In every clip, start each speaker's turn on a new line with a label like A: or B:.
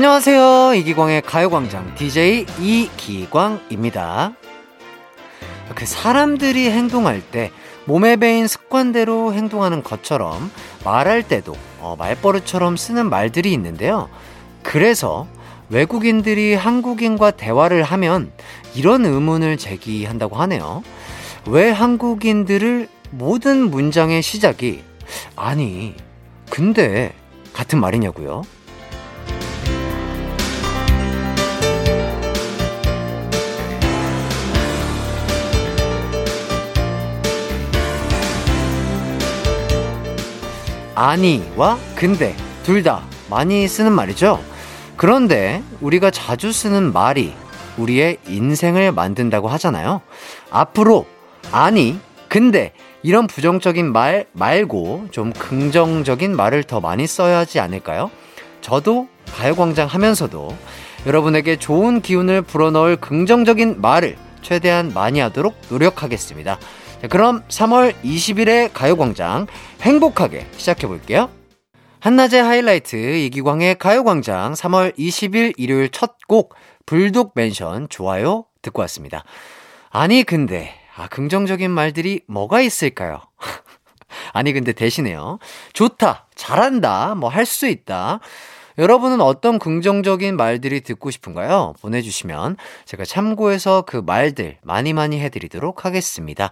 A: 안녕하세요. 이기광의 가요광장 DJ 이기광입니다. 그 사람들이 행동할 때 몸에 배인 습관대로 행동하는 것처럼 말할 때도 어, 말버릇처럼 쓰는 말들이 있는데요. 그래서 외국인들이 한국인과 대화를 하면 이런 의문을 제기한다고 하네요. 왜 한국인들을 모든 문장의 시작이 아니, 근데 같은 말이냐고요? 아니와 근데 둘 다 많이 쓰는 말이죠. 그런데 우리가 자주 쓰는 말이 우리의 인생을 만든다고 하잖아요. 앞으로 아니, 근데 이런 부정적인 말 말고 좀 긍정적인 말을 더 많이 써야 하지 않을까요? 저도 가요광장 하면서도 여러분에게 좋은 기운을 불어넣을 긍정적인 말을 최대한 많이 하도록 노력하겠습니다. 자, 그럼 3월 20일의 가요광장 행복하게 시작해 볼게요. 한낮의 하이라이트 이기광의 가요광장 3월 20일 일요일 첫 곡 불독 멘션 좋아요 듣고 왔습니다. 아니 근데 아 긍정적인 말들이 뭐가 있을까요? 아니 근데 대신에요. 좋다, 잘한다, 뭐 할 수 있다. 여러분은 어떤 긍정적인 말들이 듣고 싶은가요? 보내주시면 제가 참고해서 그 말들 많이 많이 해드리도록 하겠습니다.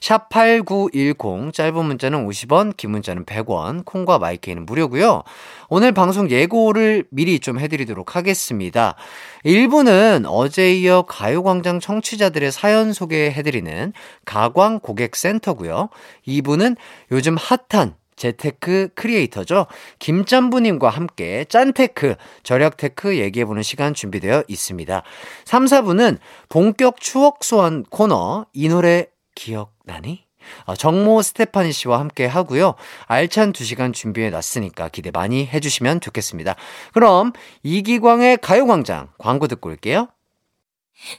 A: 샵 8910, 짧은 문자는 50원, 긴 문자는 100원, 콩과 마이크는 무료고요 오늘 방송 예고를 미리 좀 해드리도록 하겠습니다. 1부는 어제 이어 가요광장 청취자들의 사연 소개해드리는 가광 고객센터고요 2부는 요즘 핫한 재테크 creator죠. 김짠부님과 함께 짠테크, 절약테크 얘기해보는 시간 준비되어 있습니다. 3, 4부는 본격 추억 소환 코너, 이 노래 기억나니? 어, 정모 스테파니 씨와 함께 하고요. 알찬 2시간 준비해 놨으니까 기대 많이 해주시면 좋겠습니다. 그럼 이기광의 가요광장 광고 듣고 올게요.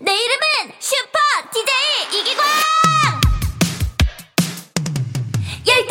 B: 내 이름은 슈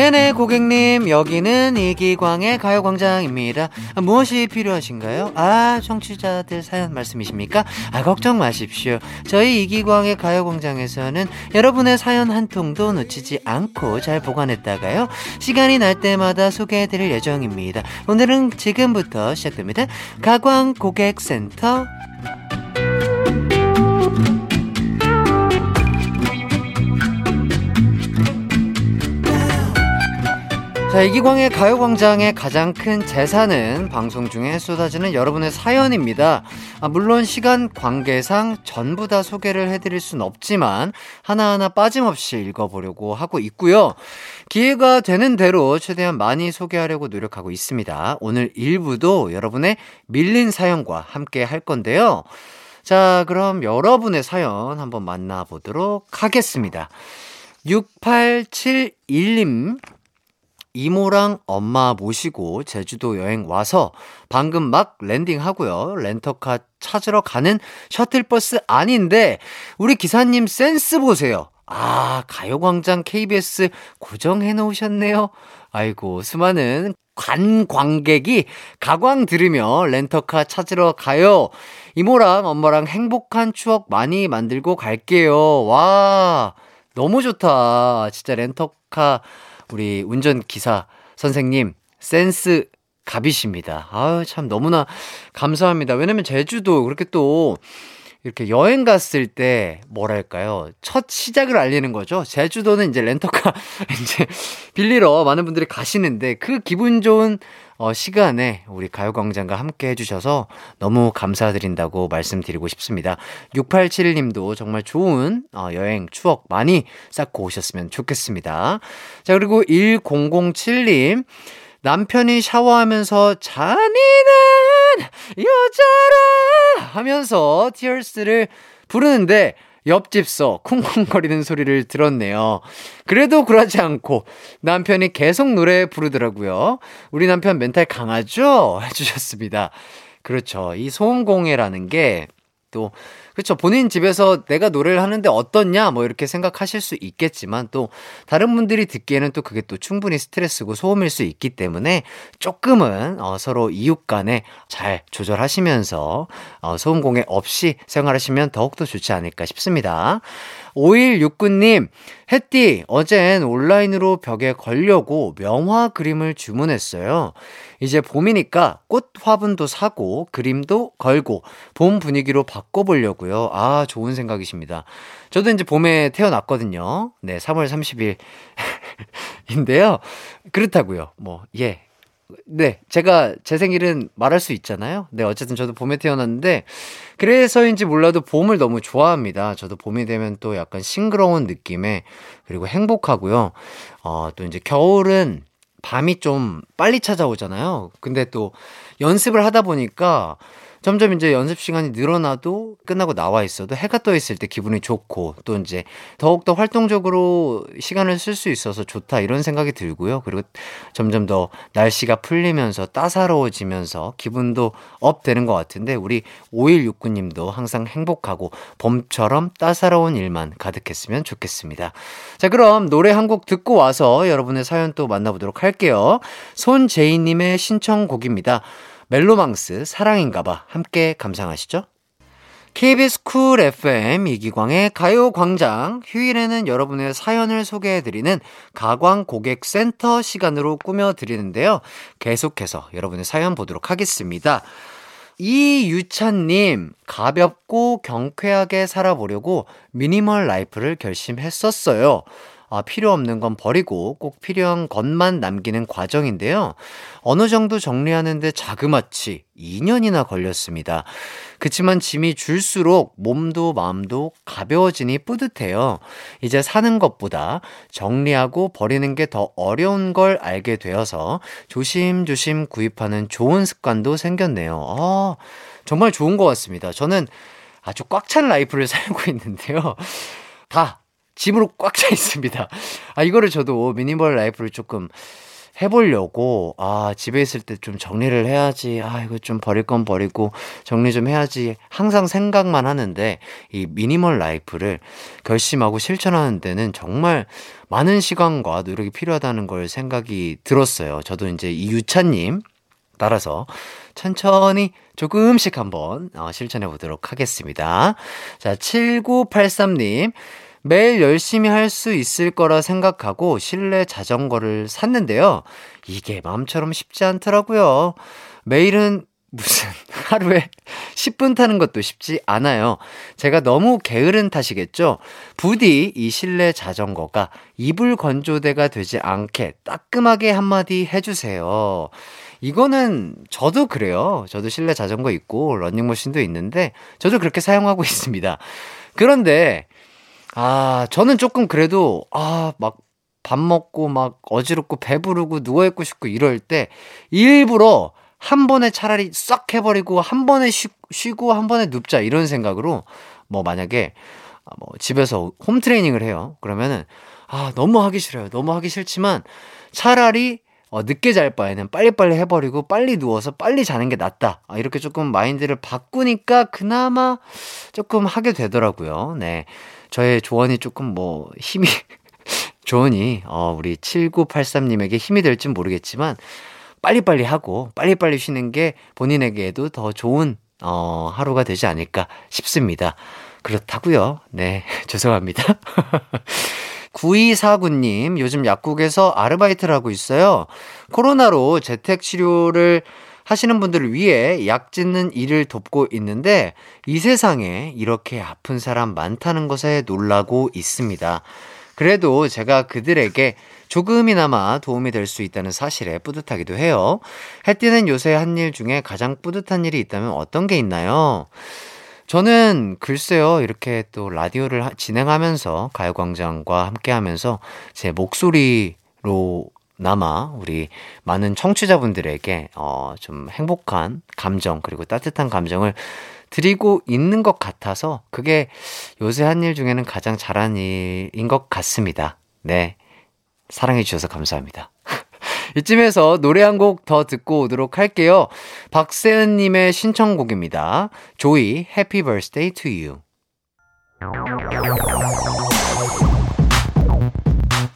A: 네네, 고객님. 여기는 이기광의 가요광장입니다. 아, 무엇이 필요하신가요? 아, 청취자들 사연 말씀이십니까? 아, 걱정 마십시오. 저희 이기광의 가요광장에서는 여러분의 사연 한 통도 놓치지 않고 잘 보관했다가요. 시간이 날 때마다 소개해드릴 예정입니다. 오늘은 지금부터 시작됩니다. 가광 고객센터. 자, 이기광의 가요광장의 가장 큰 재산은 방송 중에 쏟아지는 여러분의 사연입니다. 아, 물론 시간 관계상 전부 다 소개를 해드릴 순 없지만 하나하나 빠짐없이 읽어보려고 하고 있고요. 기회가 되는 대로 최대한 많이 소개하려고 노력하고 있습니다. 오늘 일부도 여러분의 밀린 사연과 함께 할 건데요. 자, 그럼 여러분의 사연 한번 만나보도록 하겠습니다. 6871님 이모랑 엄마 모시고 제주도 여행 와서 방금 막 landing 하고요. 렌터카 찾으러 가는 셔틀버스 아닌데 우리 기사님 센스 보세요. 아, 가요광장 KBS 고정해 놓으셨네요. 아이고, 수많은 관광객이 가광 들으며 렌터카 찾으러 가요. 이모랑 엄마랑 행복한 추억 많이 만들고 갈게요. 와, 너무 좋다. 진짜 렌터카 우리 운전기사 선생님, 센스 갑이십니다. 아유, 참 너무나 감사합니다. 왜냐면 제주도 그렇게 또 이렇게 여행 갔을 때 뭐랄까요 첫 시작을 알리는 거죠 제주도는 이제 렌터카 이제 빌리러 많은 분들이 가시는데 그 기분 좋은 어, 시간에 우리 가요광장과 함께 해주셔서 너무 감사드린다고 말씀드리고 싶습니다. 6871님도 정말 좋은 어, 여행 추억 많이 쌓고 오셨으면 좋겠습니다. 자, 그리고 1007님. 남편이 샤워하면서 잔인한 여자라 하면서 티얼스를 부르는데 옆집서 쿵쿵거리는 소리를 들었네요. 그래도 굴하지 않고 남편이 계속 노래 부르더라고요. 우리 남편 멘탈 강하죠? 해주셨습니다. 그렇죠. 이 소음공해라는 게 또, 그렇죠. 본인 집에서 내가 노래를 하는데 어떻냐 뭐 이렇게 생각하실 수 있겠지만 또 다른 분들이 듣기에는 또 그게 또 충분히 스트레스고 소음일 수 있기 때문에 조금은 어, 서로 이웃 간에 잘 조절하시면서 어, 소음 공해 없이 생활하시면 더욱더 좋지 않을까 싶습니다. 5169님, 햇띠, 어젠 온라인으로 벽에 걸려고 명화 그림을 주문했어요. 이제 봄이니까 꽃 화분도 사고 그림도 걸고 봄 분위기로 바꿔보려고요. 아, 좋은 생각이십니다. 저도 이제 봄에 태어났거든요. 네, 3월 30일. 인데요. 그렇다고요. 뭐, 예. 네, 제가 제 생일은 말할 수 있잖아요. 네, 어쨌든 저도 봄에 태어났는데 그래서인지 몰라도 봄을 너무 좋아합니다. 저도 봄이 되면 또 약간 싱그러운 느낌에 그리고 행복하고요. 어, 또 이제 겨울은 밤이 좀 빨리 찾아오잖아요. 근데 또 연습을 하다 보니까 점점 이제 연습 시간이 늘어나도 끝나고 나와 있어도 해가 떠 있을 때 기분이 좋고 또 이제 더욱더 활동적으로 시간을 쓸 수 있어서 좋다 이런 생각이 들고요. 그리고 점점 더 날씨가 풀리면서 따사로워지면서 기분도 up 되는 것 같은데 우리 5169님도 항상 행복하고 봄처럼 따사로운 일만 가득했으면 좋겠습니다. 자, 그럼 노래 한 곡 듣고 와서 여러분의 사연 또 만나보도록 할게요. 손재희님의 신청곡입니다. 멜로망스 사랑인가봐 함께 감상하시죠. KBS Cool FM 이기광의 가요광장 휴일에는 여러분의 사연을 소개해드리는 가광 고객센터 시간으로 꾸며드리는데요. 계속해서 여러분의 사연 보도록 하겠습니다. 이유찬님, 가볍고 경쾌하게 살아보려고 minimal life를 결심했었어요. 아, 필요 없는 건 버리고 꼭 필요한 것만 남기는 과정인데요. 어느 정도 정리하는데 자그마치 2년이나 걸렸습니다. 그치만 짐이 줄수록 몸도 마음도 가벼워지니 뿌듯해요. 이제 사는 것보다 정리하고 버리는 게 더 어려운 걸 알게 되어서 조심조심 구입하는 좋은 습관도 생겼네요. 아, 정말 좋은 것 같습니다. 저는 아주 꽉 찬 life를 살고 있는데요. 다 짐으로 꽉 차 있습니다. 아, 이거를 저도 minimal life를 조금 해보려고, 아, 집에 있을 때 좀 정리를 해야지. 아, 이거 좀 버릴 건 버리고 정리 좀 해야지. 항상 생각만 하는데, 이 minimal life를 결심하고 실천하는 데는 정말 많은 시간과 노력이 필요하다는 걸 생각이 들었어요. 저도 이제 이유찬님 따라서 천천히 조금씩 한번 어, 실천해 보도록 하겠습니다. 자, 7983님. 매일 열심히 할 수 있을 거라 생각하고 실내 자전거를 샀는데요. 이게 마음처럼 쉽지 않더라고요. 매일은 무슨 하루에 10분 타는 것도 쉽지 않아요. 제가 너무 게으른 탓이겠죠? 부디 이 실내 자전거가 이불 건조대가 되지 않게 따끔하게 한마디 해주세요. 이거는 저도 그래요. 저도 실내 자전거 있고 러닝머신도 있는데 저도 그렇게 사용하고 있습니다. 그런데 아, 저는 조금 그래도, 아, 막, 밥 먹고 막 어지럽고 배부르고 누워있고 싶고 이럴 때 일부러 한 번에 차라리 싹 해버리고 한 번에 쉬, 쉬고 한 번에 눕자 이런 생각으로 뭐 만약에 아, 뭐 집에서 홈 트레이닝을 해요. 그러면은 아, 너무 하기 싫어요. 너무 하기 싫지만 차라리 어, 늦게 잘 바에는 빨리빨리 해버리고 빨리 누워서 빨리 자는 게 낫다. 아, 이렇게 조금 마인드를 바꾸니까 그나마 조금 하게 되더라고요. 네. 저의 조언이 조금 뭐 힘이 조언이 어 우리 7983님에게 힘이 될지 모르겠지만 빨리빨리 하고 빨리빨리 쉬는 게 본인에게도 더 좋은 어 하루가 되지 않을까 싶습니다. 그렇다고요. 네. 죄송합니다. 9249님, 요즘 약국에서 아르바이트를 하고 있어요. 코로나로 재택 치료를 하시는 분들을 위해 약 짓는 일을 돕고 있는데 이 세상에 이렇게 아픈 사람 많다는 것에 놀라고 있습니다. 그래도 제가 그들에게 조금이나마 도움이 될 수 있다는 사실에 뿌듯하기도 해요. 해띠는 요새 한 일 중에 가장 뿌듯한 일이 있다면 어떤 게 있나요? 저는 글쎄요, 이렇게 또 라디오를 진행하면서 가요광장과 함께 하면서 제 목소리로 남아 우리 많은 청취자분들에게 어, 좀 행복한 감정 그리고 따뜻한 감정을 드리고 있는 것 같아서 그게 요새 한 일 중에는 가장 잘한 일인 것 같습니다. 네. 사랑해 주셔서 감사합니다. 이쯤에서 노래 한 곡 더 듣고 오도록 할게요. 박세은 님의 신청곡입니다. 조이, Happy Birthday to You. 이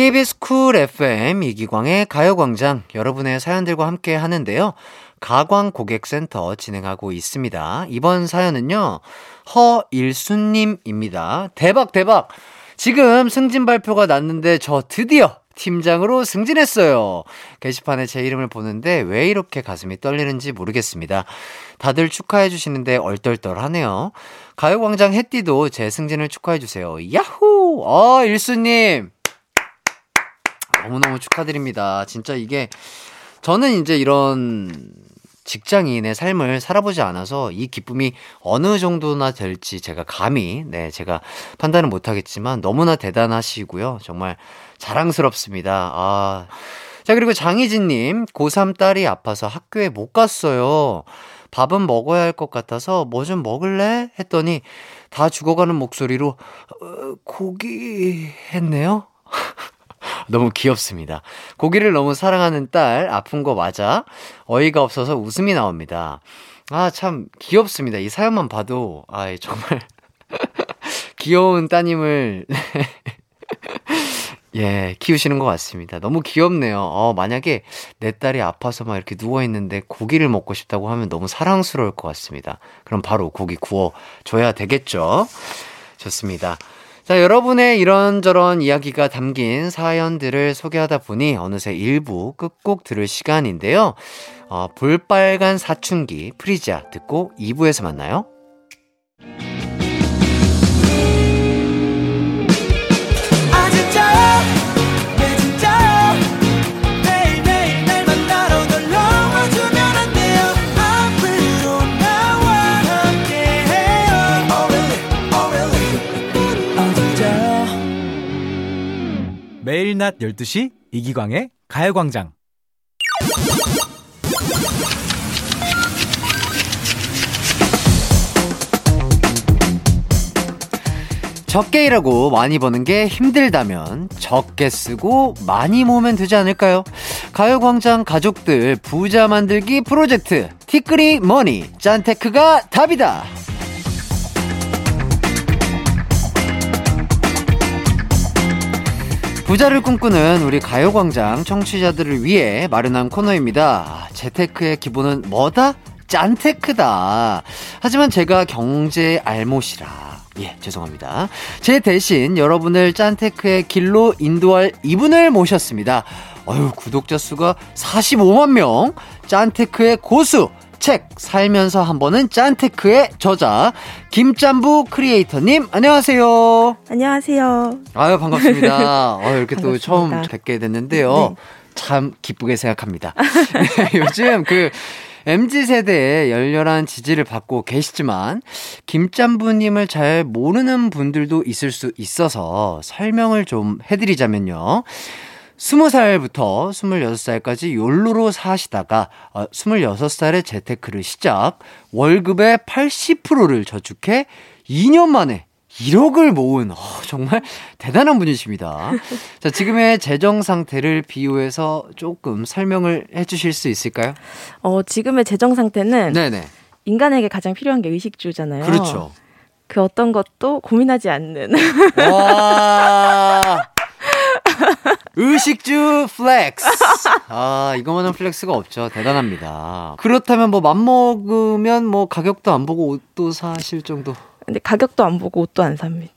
A: KBS 쿨 FM 이기광의 가요광장 여러분의 사연들과 함께 하는데요. 가광 고객센터 진행하고 있습니다. 이번 사연은요, 허일수님입니다. 대박, 대박! 지금 승진 발표가 났는데 저 드디어 팀장으로 승진했어요. 게시판에 제 이름을 보는데 왜 이렇게 가슴이 떨리는지 모르겠습니다. 다들 축하해 주시는데 얼떨떨하네요. 가요광장 햇띠도 제 승진을 축하해 주세요. 야호! 어, 일수님! 너무너무 축하드립니다. 진짜 이게 저는 이제 이런 직장인의 삶을 살아보지 않아서 이 기쁨이 어느 정도나 될지 제가 감히 네 제가 판단을 못하겠지만 너무나 대단하시고요. 정말 자랑스럽습니다. 아. 자 그리고 장희진님 고3 딸이 아파서 학교에 못 갔어요. 밥은 먹어야 할 것 같아서 뭐 좀 먹을래? 했더니 다 죽어가는 목소리로 어, 고기 했네요 너무 귀엽습니다. 고기를 너무 사랑하는 딸, 아픈 거 맞아. 어이가 없어서 웃음이 나옵니다. 아, 참 귀엽습니다. 이 사연만 봐도, 아, 정말 귀여운 따님을 예, 키우시는 것 같습니다. 너무 귀엽네요. 어, 만약에 내 딸이 아파서 막 이렇게 누워있는데 고기를 먹고 싶다고 하면 너무 사랑스러울 것 같습니다. 그럼 바로 고기 구워줘야 되겠죠? 좋습니다. 자, 여러분의 이런저런 이야기가 담긴 사연들을 소개하다 보니 어느새 1부 끝곡 들을 시간인데요. 어, 볼빨간 사춘기 프리자 듣고 2부에서 만나요.
C: 매일 낮 12시 이기광의 가요광장.
A: 적게 일하고 많이 버는 게 힘들다면 적게 쓰고 많이 모으면 되지 않을까요? 가요광장 가족들 부자 만들기 프로젝트 티끌이 머니 짠테크가 답이다. 부자를 꿈꾸는 우리 가요광장 청취자들을 위해 마련한 코너입니다. 재테크의 기본은 뭐다? 짠테크다. 하지만 제가 경제 알못이라 예, 죄송합니다. 제 대신 여러분을 짠테크의 길로 인도할 이분을 모셨습니다. 어휴, 구독자 수가 45만 명. 짠테크의 고수. 책 살면서 한 번은 짠테크의 저자 김짬부 크리에이터님 안녕하세요.
D: 안녕하세요.
A: 아유 반갑습니다. 어, 이렇게 또
D: 반갑습니다.
A: 처음 뵙게 됐는데요.
D: 네.
A: 참 기쁘게 생각합니다. 네, 요즘 그 MZ 세대의 열렬한 지지를 받고 계시지만 김짬부님을 잘 모르는 분들도 있을 수 있어서 설명을 좀 해드리자면요. 20살부터 26살까지 욜로로 사시다가 어, 26살에 재테크를 시작, 월급의 80%를 저축해 2년 만에 1억을 모은 어, 정말 대단한 분이십니다. 자, 지금의 재정 상태를 비유해서 조금 설명을 해 주실 수 있을까요?
D: 어, 지금의 재정 상태는
A: 네네.
D: 인간에게 가장 필요한 게 의식주잖아요.
A: 그렇죠.
D: 그 어떤 것도 고민하지 않는.
A: 와. 의식주 flex. 아, 이거만한 flex가 없죠. 대단합니다. 그렇다면 뭐 맘먹으면 뭐 가격도 안 보고 옷도 사실 정도.
D: 근데 가격도 안 보고 옷도 안 삽니다.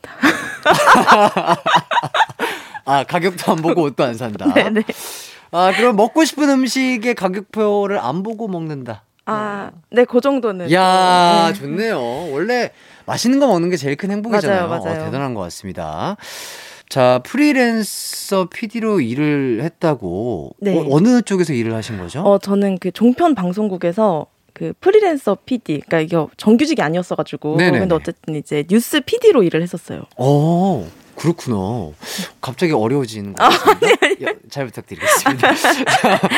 A: 아, 가격도 안 보고 옷도 안 산다.
D: 네네.
A: 아, 그럼 먹고 싶은 음식의 가격표를 안 보고 먹는다.
D: 아, 네, 그 정도는.
A: 야
D: 네.
A: 좋네요. 원래 맛있는 거 먹는 게 제일 큰 행복이잖아요.
D: 맞아요, 맞아요.
A: 어, 대단한 것 같습니다. 자, 프리랜서 PD로 일을 했다고
D: 네.
A: 어, 느 쪽에서 일을 하신 거죠?
D: 어, 저는 그 종편 방송국에서 그 프리랜서 PD, 그러니까 이게 정규직이 아니었어가지고.
A: 네네네.
D: 근데 어쨌든 이제 뉴스 PD로 일을 했었어요.
A: 어, 그렇구나. 갑자기 어려워지는 것
D: 아,
A: 같습니다.
D: 네,
A: 야, 잘 부탁드리겠습니다. 자,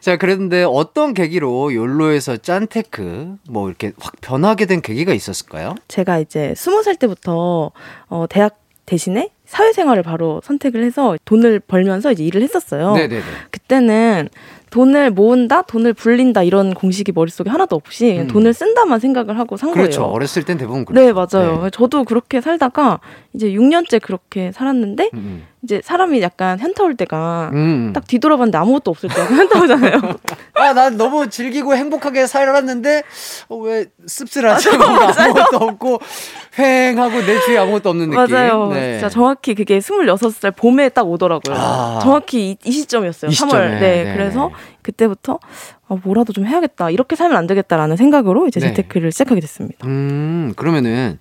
A: 자, 그런데 어떤 계기로 욜로에서 짠테크 뭐 이렇게 확 변하게 된 계기가 있었을까요?
D: 제가 이제 스무 살 때부터 어, 대학 대신에 사회생활을 바로 선택을 해서 돈을 벌면서 이제 일을 했었어요.
A: 네네네.
D: 그때는 돈을 모은다, 돈을 불린다 이런 공식이 머릿속에 하나도 없이
A: 음.
D: 돈을 쓴다만 생각을 하고 산
A: 그렇죠.
D: 거예요.
A: 어렸을 땐 대부분 그렇죠.
D: 네, 맞아요. 저도 그렇게 살다가 이제 6년째 그렇게 살았는데
A: 음,
D: 이제 사람이 약간 현타 올 때가
A: 음. 음.
D: 딱 뒤돌아봤는데 아무것도 없을 때가 현타 오잖아요.
A: 아, 난 너무 즐기고 행복하게 살았는데, 어, 왜 씁쓸하지? 뭔가 아무것도 없고, 휑하고 내 주위에 아무것도 없는 느낌.
D: 맞아요.
A: 네.
D: 진짜 정확히 그게 26살 봄에 딱 오더라고요.
A: 아.
D: 정확히 이, 이 시점이었어요.
A: 이
D: 3월.
A: 시점에.
D: 네,
A: 네,
D: 그래서
A: 네.
D: 그때부터 아, 뭐라도 좀 해야겠다. 이렇게 살면 안 되겠다라는 생각으로 이제
A: 네.
D: 재테크를 시작하게 됐습니다.
A: 음, 그러면은,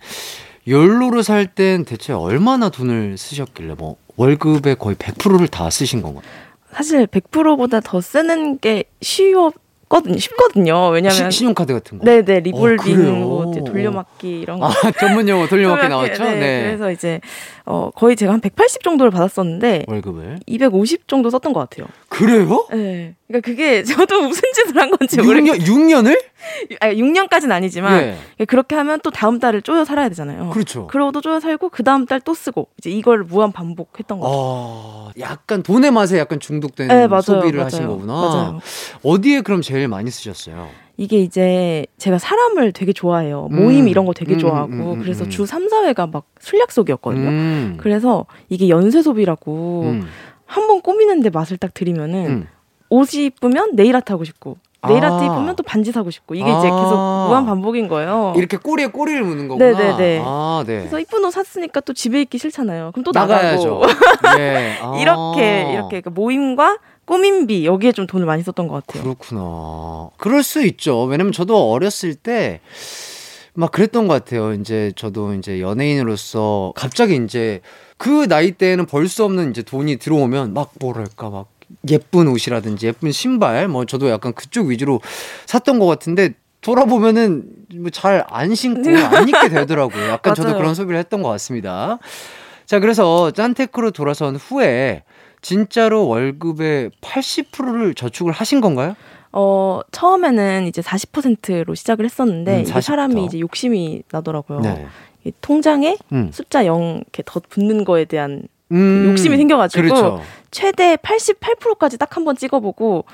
A: 욜로로 살땐 대체 얼마나 돈을 쓰셨길래, 뭐, 월급의 거의 100%를 다 쓰신 건가요?
D: 사실 100%보다 더 쓰는 게 쉬웠거든요. 쉽거든요. 왜냐면
A: 시- 신용카드 같은 거?
D: 네네
A: 어?
D: 리볼빙 뭐 이제 돌려막기 이런 거
A: 아, 전문 용어 돌려먹기 나왔죠?
D: 네,
A: 네.
D: 그래서 이제 어 거의 제가 한 180 정도를 받았었는데
A: 월급을.
D: 250 정도 썼던 것 같아요.
A: 그래요?
D: 네. 그러니까 그게 저도 무슨 짓을 한 건지 모르겠어요.
A: 6년, 6년을?
D: 아, 6년까지는 아니지만
A: 예.
D: 그렇게 하면 또 다음 달을 쪼여 살아야 되잖아요.
A: 그렇죠.
D: 그러고도 쪼여 살고 그 다음 달 또 쓰고 이제 이걸 무한 반복했던 거죠.
A: 아, 약간 돈의 맛에 약간 중독된
D: 네, 맞아요,
A: 소비를
D: 맞아요.
A: 하신 거구나.
D: 맞아요.
A: 어디에 그럼 제일 많이 쓰셨어요?
D: 이게 이제 제가 사람을 되게 좋아해요.
A: 음.
D: 모임 이런 거 되게
A: 음,
D: 좋아하고
A: 음, 음,
D: 그래서
A: 음.
D: 주 3, 4회가 막 술 약속이었거든요.
A: 음.
D: 그래서 이게 연쇄 소비라고
A: 음.
D: 한번 꾸미는데 맛을 딱 들이면은
A: 음.
D: 옷이 이쁘면 네일 아트 하고 싶고 네일
A: 아.
D: 아트 이쁘면 또 반지 사고 싶고 이게 이제
A: 아.
D: 계속 무한 반복인 거예요.
A: 이렇게 꼬리에 꼬리를 무는 거구나.
D: 네네네.
A: 아, 네.
D: 그래서 이쁜 옷 샀으니까 또 집에 있기 싫잖아요. 그럼 또
A: 나가야죠. 네. 아.
D: 이렇게 이렇게 그 모임과 꾸민비 여기에 좀 돈을 많이 썼던 것 같아요.
A: 그렇구나. 그럴 수 있죠. 왜냐면 저도 어렸을 때 막 그랬던 것 같아요. 이제 저도 이제 연예인으로서 갑자기 이제 그 나이 때에는 벌 수 없는 이제 돈이 들어오면 막 뭐랄까 막 예쁜 옷이라든지 예쁜 신발 뭐 저도 약간 그쪽 위주로 샀던 것 같은데 돌아보면은 뭐 잘 안 신고 안 입게 되더라고요. 약간 저도. 그런 소비를 했던 것 같습니다. 자, 그래서 짠테크로 돌아선 후에 진짜로 월급의 80%를 저축을 하신 건가요?
D: 어 처음에는 이제 40%로 시작을 했었는데
A: 음,
D: 이게
A: 40%.
D: 사람이 이제 욕심이 나더라고요.
A: 네.
D: 이 통장에
A: 음.
D: 숫자 0 이렇게 더 붙는 거에 대한
A: 음,
D: 욕심이 생겨가지고
A: 그렇죠.
D: 최대 88%까지 딱 한 번 찍어보고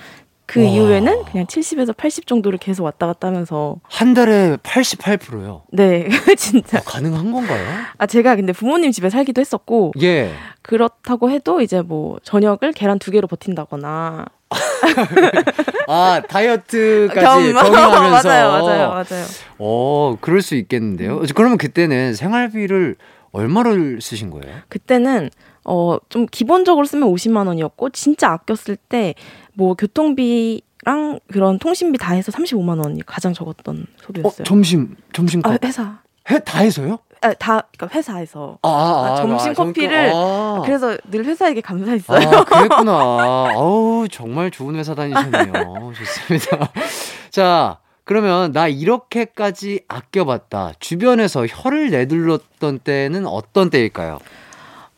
D: 그
A: 와.
D: 이후에는 그냥 70에서 80 정도를 계속 왔다 갔다 하면서
A: 한 달에 88%요.
D: 네 진짜
A: 가능한 건가요?
D: 아 제가 근데 부모님 집에 살기도 했었고
A: 예.
D: 그렇다고 해도 이제 뭐 저녁을 계란 두 개로 버틴다거나
A: 아, 다이어트까지
D: 겸-
A: 병행하면서.
D: 맞아요, 맞아요, 맞아요.
A: 어, 그럴 수 있겠는데요. 그러면 그때는 생활비를 얼마를 쓰신 거예요?
D: 그때는 어 좀 기본적으로 쓰면 50만 원이었고 진짜 아꼈을 때뭐 교통비 랑 그런 통신비 다 해서 35만 원이 가장 적었던
A: 어,
D: 소비였어요.
A: 점심, 점심
D: 아,
A: 값.
D: 회사.
A: 해, 다 해서요?
D: 아, 다 그러니까 회사에서.
A: 아, 아,
D: 아, 점심
A: 점-
D: 커피를
A: 아.
D: 그래서 늘 회사에게 감사했어요.
A: 아, 그랬구나. 아우, 정말 좋은 회사 다니셨네요. 좋습니다. 자, 그러면 나 이렇게까지 아껴봤다. 주변에서 혀를 내둘렀던 때는 어떤 때일까요?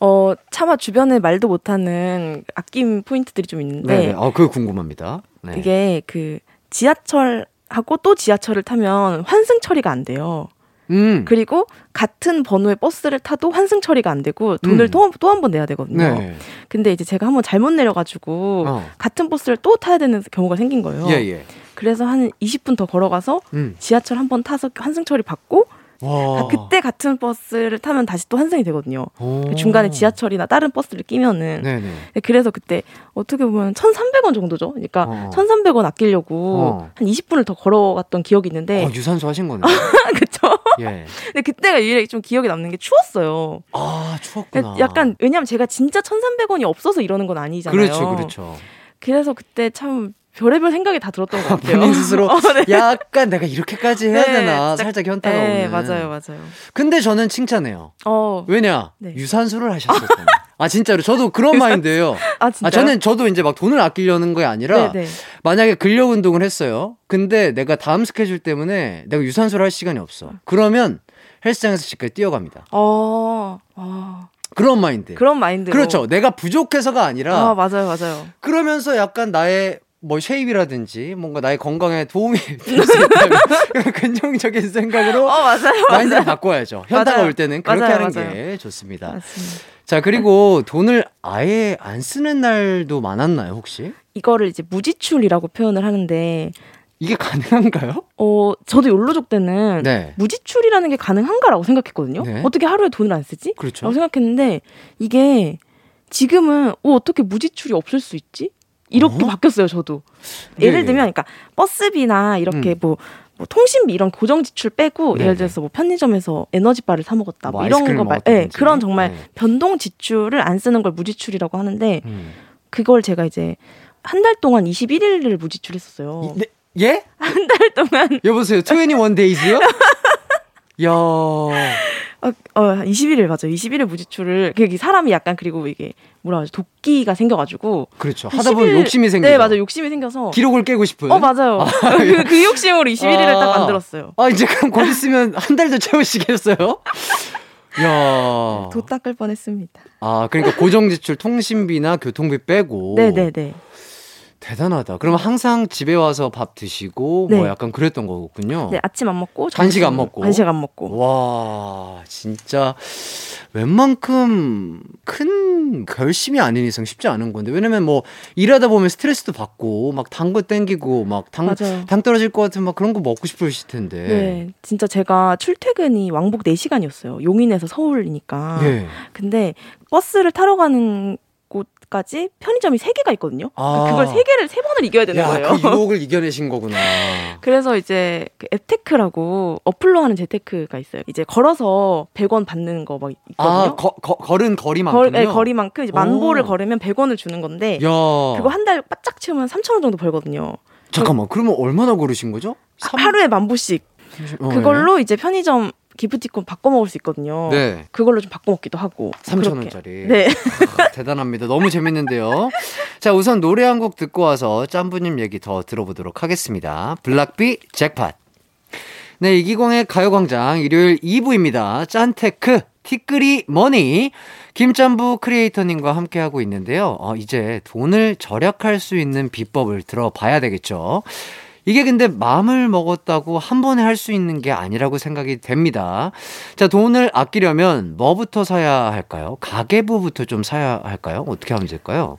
D: 어, 차마 주변에 말도 못하는 아낌 포인트들이 좀 있는데
A: 네. 어, 그거 궁금합니다. 네.
D: 이게 그 지하철하고 또 지하철을 타면 환승 처리가 안 돼요.
A: 음.
D: 그리고 같은 번호의 버스를 타도 환승 처리가 안 되고 돈을
A: 음.
D: 또한 번 내야 되거든요.
A: 네.
D: 근데 이제 제가 한번 잘못 내려가지고
A: 어.
D: 같은 버스를 또 타야 되는 경우가 생긴 거예요.
A: 예, 예.
D: 그래서 한 20분 더 걸어가서
A: 음.
D: 지하철 한 번 타서 환승 처리 받고
A: 와.
D: 아, 그때 같은 버스를 타면 다시 또 환승이 되거든요.
A: 오.
D: 중간에 지하철이나 다른 버스를 끼면은
A: 네네.
D: 네, 그래서 그때 어떻게 보면 1,300원 정도죠. 그러니까
A: 어.
D: 1,300원 아끼려고
A: 어.
D: 한 20분을 더 걸어갔던 기억이 있는데
A: 어, 유산소 하신 거네.
D: 그쵸?
A: 예.
D: 근데 그때가 유일하게 좀 기억에 남는 게 추웠어요.
A: 아, 추웠구나.
D: 약간 왜냐면 제가 진짜 1,300원이 없어서 이러는 건 아니잖아요.
A: 그렇죠, 그렇죠.
D: 그래서 그때 참 별의별 생각이 다 들었던 것 같아요.
A: 본인 스스로
D: 어, 네.
A: 약간 내가 이렇게까지 해야
D: 네,
A: 되나
D: 진짜-
A: 살짝 현타가
D: 네,
A: 오는.
D: 맞아요, 맞아요.
A: 근데 저는 칭찬해요.
D: 어,
A: 왜냐?
D: 네.
A: 유산소를 하셨었잖아요. 아 진짜로 저도 그런 마인드예요.
D: 아 진짜.
A: 아 저는 저도 이제 막 돈을 아끼려는 게 아니라
D: 네, 네.
A: 만약에 근력 운동을 했어요. 근데 내가 다음 스케줄 때문에 내가 유산소를 할 시간이 없어. 그러면 헬스장에서 집까지 뛰어갑니다.
D: 어, 어,
A: 그런 마인드.
D: 그런 마인드.
A: 그렇죠. 내가 부족해서가 아니라
D: 아 맞아요, 맞아요.
A: 그러면서 약간 나의 뭐 shape이라든지 뭔가 나의 건강에 도움이 될 수 있다면 긍정적인 생각으로
D: 어 맞아요.
A: 마인드를 바꿔야죠. 현타가
D: 맞아요.
A: 올 때는 그렇게
D: 맞아요,
A: 하는. 게 좋습니다.
D: 맞습니다.
A: 자, 그리고 돈을 아예 안 쓰는 날도 많았나요, 혹시?
D: 이거를 이제 무지출이라고 표현을 하는데
A: 이게 가능한가요?
D: 어 저도 욜로족 때는
A: 네.
D: 무지출이라는 게 가능한가라고 생각했거든요.
A: 네.
D: 어떻게 하루에 돈을 안 쓰지?
A: 그렇죠.
D: 라고 생각했는데 이게 지금은 어, 어떻게 무지출이 없을 수 있지? 이렇게
A: 어?
D: 바뀌었어요, 저도.
A: 예,
D: 예를
A: 예.
D: 들면 그러니까 버스비나 이렇게
A: 음.
D: 뭐, 뭐 통신비 이런 고정 지출 빼고
A: 네네.
D: 예를 들어서 뭐 편의점에서 에너지바를 사 먹었다 뭐
A: 뭐
D: 이런 거 말. 예, 그런 정말
A: 네.
D: 변동 지출을 안 쓰는 걸 무지출이라고 하는데
A: 음.
D: 그걸 제가 이제 한 달 동안 21일을 무지출했었어요.
A: 이- 네, 예?
D: 한 달 동안
A: 여보세요. 21 days요? 야.
D: 어, 어 21일 맞아요. 21일 무지출을 그게 사람이 약간 그리고 이게 뭐라 하죠? 도끼가 생겨가지고
A: 그렇죠.
D: 한
A: 하다 보면
D: 10일
A: 욕심이 생기죠.
D: 네 맞아요. 욕심이 생겨서
A: 기록을 깨고 싶은.
D: 어 맞아요. 그, 그 욕심으로 21일을
A: 아.
D: 딱 만들었어요.
A: 아, 이제 그럼 곧 있으면 한 달 더 채우시겠어요? 야.
D: 도 닦을 뻔했습니다.
A: 아, 그러니까 고정 지출 통신비나 교통비 빼고.
D: 네 네 네.
A: 대단하다. 그럼 항상 집에 와서 밥 드시고 뭐
D: 네.
A: 약간 그랬던 거군요.
D: 네 아침 안 먹고
A: 간식 안 먹고.
D: 간식 안 먹고
A: 와, 진짜 웬만큼 큰 결심이 아닌 이상 쉽지 않은 건데. 왜냐면 뭐 일하다 보면 스트레스도 받고 막 단 거 땡기고 막당 떨어질 것 같은 막 그런 거 먹고 싶으실 텐데.
D: 네 진짜 제가 출퇴근이 왕복 4시간이었어요. 용인에서 서울이니까.
A: 예.
D: 근데 버스를 타러 가는 곳까지 편의점이 3개가 있거든요.
A: 아.
D: 그걸 3개를 3번을 이겨야 되는
A: 야,
D: 거예요.
A: 그 유혹을 이겨내신 거구나.
D: 그래서 이제 그 앱테크라고 어플로 하는 재테크가 있어요. 이제 걸어서 100원 받는 거 막 있거든요.
A: 아, 거, 거, 걸은 거리만큼요?
D: 걸, 네, 거리만큼 이제 만 보를
A: 오.
D: 걸으면 100원을 주는 건데
A: 야.
D: 그거 한 달 바짝 채우면 3,000원 정도 벌거든요.
A: 잠깐만. 그러면 얼마나 걸으신 거죠? 삼-
D: 하루에 만 보씩
A: 어,
D: 그걸로 이제 편의점 기프티콘 바꿔 먹을 수 있거든요.
A: 네.
D: 그걸로 좀 바꿔 먹기도 하고.
A: 3,000원짜리.
D: 네.
A: 아, 대단합니다. 너무 재밌는데요. 자, 우선 노래 한 곡 듣고 와서 짬부님 얘기 더 들어보도록 하겠습니다. 블락비 Jackpot. 네, 이기광의 가요광장 일요일 2부입니다. 짠테크, 티끌이 money. 김짬부 creator님과 함께하고 있는데요. 어, 이제 돈을 절약할 수 있는 비법을 들어봐야 되겠죠. 이게 근데 마음을 먹었다고 한 번에 할 수 있는 게 아니라고 생각이 됩니다. 자, 돈을 아끼려면 뭐부터 사야 할까요? 가계부부터 좀 사야 할까요? 어떻게 하면 될까요?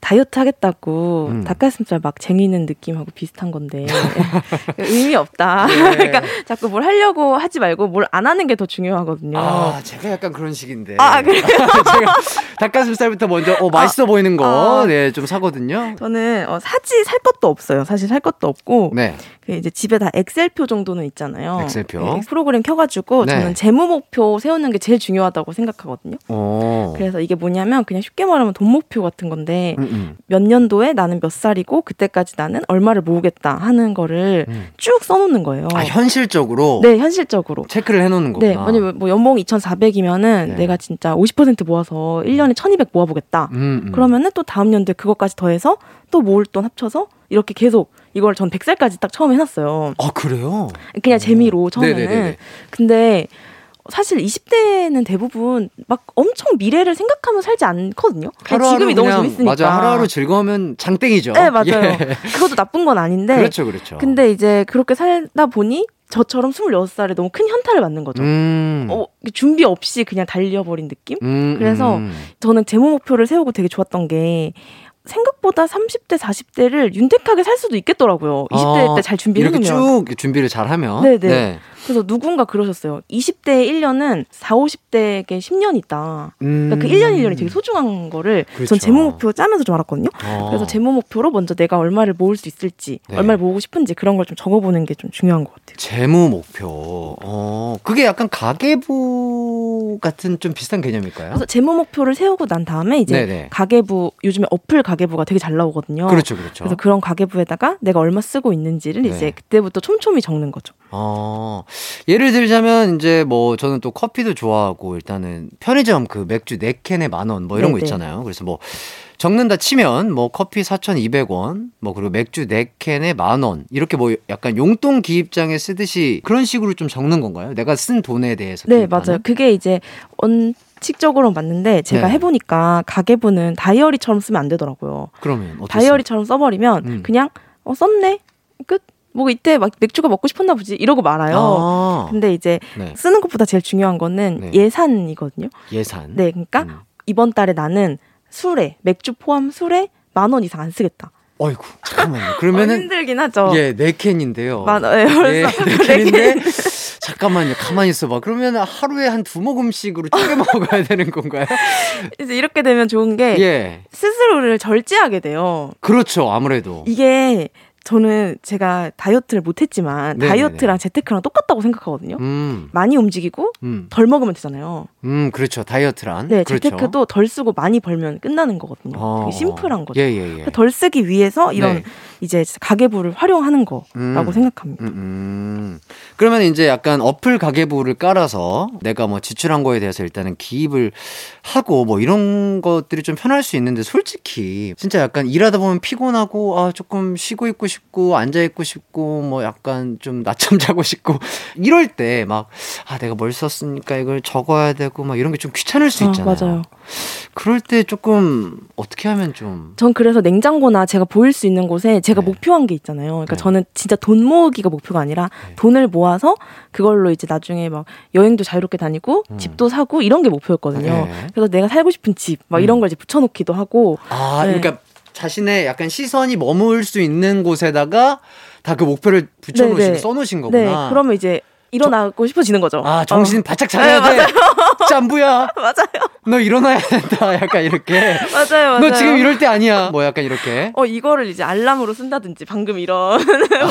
D: 다이어트 하겠다고
A: 음.
D: 닭가슴살 막 쟁이는 느낌하고 비슷한 건데 의미 없다.
A: 네.
D: 그러니까 자꾸 뭘 하려고 하지 말고 뭘 안 하는 게 더 중요하거든요.
A: 아, 제가 약간 그런 식인데.
D: 아, 그래요?
A: 제가 닭가슴살부터 먼저 어, 맛있어 보이는 거,
D: 아.
A: 네, 좀 사거든요.
D: 저는 어, 사지 살 것도 없어요. 사실 살 것도 없고
A: 네.
D: 그 이제 집에 다 엑셀표 정도는 있잖아요.
A: 엑셀표.
D: 네, 프로그램 켜가지고
A: 네.
D: 저는 재무 목표 세우는 게 제일 중요하다고 생각하거든요.
A: 어.
D: 그래서 이게 뭐냐면 그냥 쉽게 말하면 돈 목표 같은 건데
A: 음, 음.
D: 몇 년도에 나는 몇 살이고 그때까지 나는 얼마를 모으겠다 하는 거를
A: 음.
D: 쭉 써놓는 거예요.
A: 아, 현실적으로
D: 네, 현실적으로.
A: 체크를 해놓는 거구나.
D: 네, 왜냐면 뭐 연봉 2,400이면은
A: 네.
D: 내가 진짜 50% 모아서 1년에 1,200 모아보겠다.
A: 음, 음.
D: 그러면은 또 다음 연도에 그것까지 더해서 또 모을 돈 합쳐서 이렇게 계속 이걸 전 100살까지 딱 처음 해놨어요.
A: 아, 그래요?
D: 그냥 재미로 처음에는.
A: 네네네네.
D: 근데 사실 20대는 대부분 막 엄청 미래를 생각하면 살지 않거든요. 그냥 지금이 너무 재밌으니까.
A: 맞아, 하루하루 즐거우면 장땡이죠.
D: 네, 맞아요.
A: 예.
D: 그것도 나쁜 건 아닌데.
A: 그렇죠, 그렇죠.
D: 근데 이제 그렇게 살다 보니 저처럼 26살에 너무 큰 현타를 맞는 거죠.
A: 음.
D: 어, 준비 없이 그냥 달려버린 느낌?
A: 음,
D: 그래서
A: 음.
D: 저는 재무 목표를 세우고 되게 좋았던 게 생각보다 30대, 40대를 윤택하게 살 수도 있겠더라고요. 20대
A: 아,
D: 때잘
A: 이렇게. 쭉 준비를 잘 하면.
D: 네네. 그래서 누군가 그러셨어요. 20대의 1년은 4, 50대에게 10년이 있다.
A: 음.
D: 그러니까 그 1년 1년이 되게 소중한 거를
A: 그렇죠.
D: 전 재무 목표 짜면서 좀 알았거든요.
A: 어.
D: 그래서 재무 목표로 먼저 내가 얼마를 모을 수 있을지,
A: 네.
D: 얼마를 모으고 싶은지 그런 걸 좀 적어보는 게 좀 중요한 것 같아요.
A: 재무 목표. 어, 그게 약간 가계부 같은 좀 비슷한 개념일까요?
D: 그래서 재무 목표를 세우고 난 다음에 이제
A: 네네.
D: 가계부 요즘에 어플 가계부가 되게 잘 나오거든요.
A: 그렇죠, 그렇죠.
D: 그래서 그런 가계부에다가 내가 얼마 쓰고 있는지를
A: 네.
D: 이제 그때부터 촘촘히 적는 거죠.
A: 어, 예를 들자면 이제 뭐 저는 또 커피도 좋아하고 일단은 편의점 그 맥주 4캔에 만 원 뭐 이런 거
D: 네네.
A: 있잖아요. 그래서 뭐 적는다 치면 뭐 커피 4,200원 뭐 그리고 맥주 4캔에 만 원 이렇게 뭐 약간 용돈 기입장에 쓰듯이 그런 식으로 좀 적는 건가요? 내가 쓴 돈에 대해서
D: 네? 맞아요. 그게 이제 원칙적으로 맞는데 제가
A: 네.
D: 해보니까 가계부는 다이어리처럼 쓰면 안 되더라고요.
A: 그러면
D: 다이어리처럼 써버리면
A: 음.
D: 그냥 어 썼네 끝. 뭐 이때 막 맥주가 먹고 싶었나 보지 이러고 말아요.
A: 아,
D: 근데 이제
A: 네.
D: 쓰는 것보다 제일 중요한 거는
A: 네.
D: 예산이거든요.
A: 예산.
D: 네, 그러니까
A: 음.
D: 이번 달에 나는 술에 맥주 포함 술에 만 원 이상 안 쓰겠다.
A: 어이구 잠깐만요.
D: 어,
A: 그러면은
D: 힘들긴 하죠.
A: 예, 네 캔인데요.
D: 만 원. 예, 벌써
A: 네 캔인데 잠깐만요. 가만히 있어봐. 그러면 하루에 한 두 모금씩으로 쪼개 먹어야 되는 건가요?
D: 이제 이렇게 되면 좋은 게
A: 예.
D: 스스로를 절제하게 돼요.
A: 그렇죠. 아무래도.
D: 이게 저는 제가 다이어트를 못했지만
A: 네네네.
D: 다이어트랑 재테크랑 똑같다고 생각하거든요.
A: 음,
D: 많이 움직이고
A: 음,
D: 덜 먹으면 되잖아요.
A: 음, 그렇죠. 다이어트란.
D: 네,
A: 그렇죠.
D: 재테크도 덜 쓰고 많이 벌면 끝나는 거거든요.
A: 어.
D: 되게 심플한 거죠.
A: 예, 예, 예.
D: 덜 쓰기 위해서 이런
A: 네.
D: 이제 가계부를 활용하는 거라고
A: 음.
D: 생각합니다.
A: 음, 음. 그러면 이제 약간 어플 가계부를 깔아서 내가 뭐 지출한 거에 대해서 일단은 기입을 하고 뭐 이런 것들이 좀 편할 수 있는데 솔직히 진짜 약간 일하다 보면 피곤하고 아 조금 쉬고 있고 싶고 앉아 있고 싶고 뭐 약간 좀 낮잠 자고 싶고 이럴 때 막 아 내가 뭘 썼으니까 이걸 적어야 되고 막 이런 게 좀 귀찮을 수
D: 아,
A: 있잖아요.
D: 맞아요.
A: 그럴 때 조금 어떻게 하면 좀
D: 전 그래서 냉장고나 제가 보일 수 있는 곳에 제가
A: 네.
D: 목표한 게 있잖아요. 그러니까
A: 네.
D: 저는 진짜 돈 모으기가 목표가 아니라
A: 네.
D: 돈을 모아서 그걸로 이제 나중에 막 여행도 자유롭게 다니고
A: 음.
D: 집도 사고 이런 게 목표였거든요.
A: 네.
D: 그래서 내가 살고 싶은 집 막 이런
A: 음.
D: 걸 이제 붙여놓기도 하고
A: 아,
D: 네.
A: 그러니까 자신의 약간 시선이 머물 수 있는 곳에다가 다 그 목표를 붙여놓으시고
D: 네, 네.
A: 써놓으신
D: 네,
A: 거구나.
D: 그러면 이제 일어나고 싶어지는 거죠.
A: 아, 정신
D: 어.
A: 바짝 차려야 돼. 짬부야.
D: 맞아요,
A: 너 일어나야 된다. 약간 이렇게.
D: 맞아요, 맞아요.
A: 너 지금 이럴 때 아니야. 뭐 약간 이렇게.
D: 어 이거를 이제 알람으로 쓴다든지 방금 이런
A: 그래요?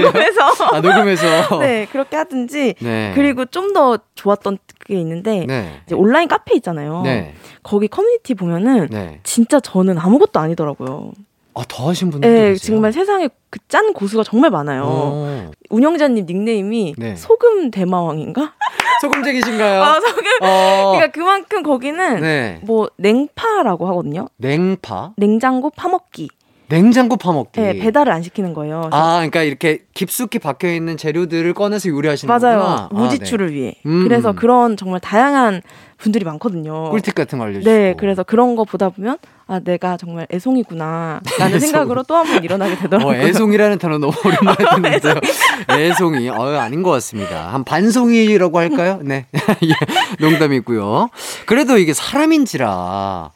D: 녹음해서
A: 아, 녹음해서.
D: 네 그렇게 하든지
A: 네.
D: 그리고 좀 더 좋았던 게 있는데
A: 네.
D: 이제 온라인 카페 있잖아요.
A: 네.
D: 거기 커뮤니티 보면은
A: 네.
D: 진짜 저는 아무것도 아니더라고요.
A: 아, 더 하신 분들.
D: 네, 정말 세상에 그 짠 고수가 정말 많아요.
A: 어.
D: 운영자님 닉네임이
A: 네.
D: 소금 대마왕인가?
A: 소금쟁이신가요?
D: 아 소금.
A: 어.
D: 그러니까 그만큼 거기는
A: 네.
D: 뭐 냉파라고 하거든요.
A: 냉파.
D: 냉장고 파먹기.
A: 냉장고 파먹기.
D: 네, 배달을 안 시키는 거예요.
A: 아, 그러니까 이렇게 깊숙이 박혀 있는 재료들을 꺼내서 요리하시는
D: 맞아요.
A: 거구나.
D: 무지출을 위해.
A: 음,
D: 그래서
A: 음.
D: 그런 정말 다양한 분들이 많거든요.
A: 아, 네. 꿀팁 같은 거 알려주시고.
D: 네, 그래서 그런 거 보다 보면 아 내가 정말 애송이구나 라는
A: 애송.
D: 생각으로 또 한 번 일어나게 되더라고요.
A: 어, 애송이라는 단어 너무 오랜만에 듣는데요. 애송이. 어, 아닌 것 같습니다. 한 반송이라고 할까요? 네. 예, 농담이고요. 그래도 이게 사람인지라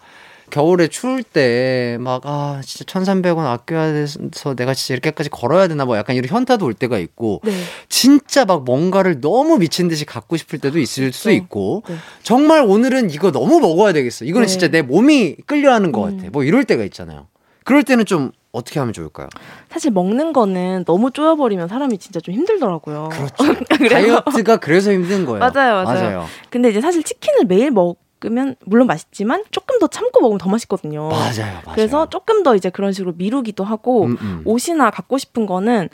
A: 겨울에 추울 때 막 아, 진짜 1,300원 아껴야 돼서 내가 진짜 이렇게까지 걸어야 되나 뭐 약간 이런 현타도 올 때가 있고
D: 네,
A: 진짜 막 뭔가를 너무 미친 듯이 갖고 싶을 때도 있을 수
D: 그렇죠.
A: 있고
D: 네.
A: 정말 오늘은 이거 너무 먹어야 되겠어. 이거는
D: 네.
A: 진짜 내 몸이 끌려하는 것
D: 음.
A: 같아. 뭐 이럴 때가 있잖아요. 그럴 때는 좀 어떻게 하면 좋을까요?
D: 사실 먹는 거는 너무 쪼여버리면 사람이 진짜 좀 힘들더라고요.
A: 그렇죠. 다이어트가 그래서 힘든 거예요.
D: 맞아요, 맞아요. 근데 이제 사실 치킨을 매일 먹 으면 물론 맛있지만 조금 더 참고 먹으면 더 맛있거든요.
A: 맞아요. 맞아요.
D: 그래서 조금 더 이제 그런 식으로 미루기도 하고
A: 음, 음.
D: 옷이나 갖고 싶은 거는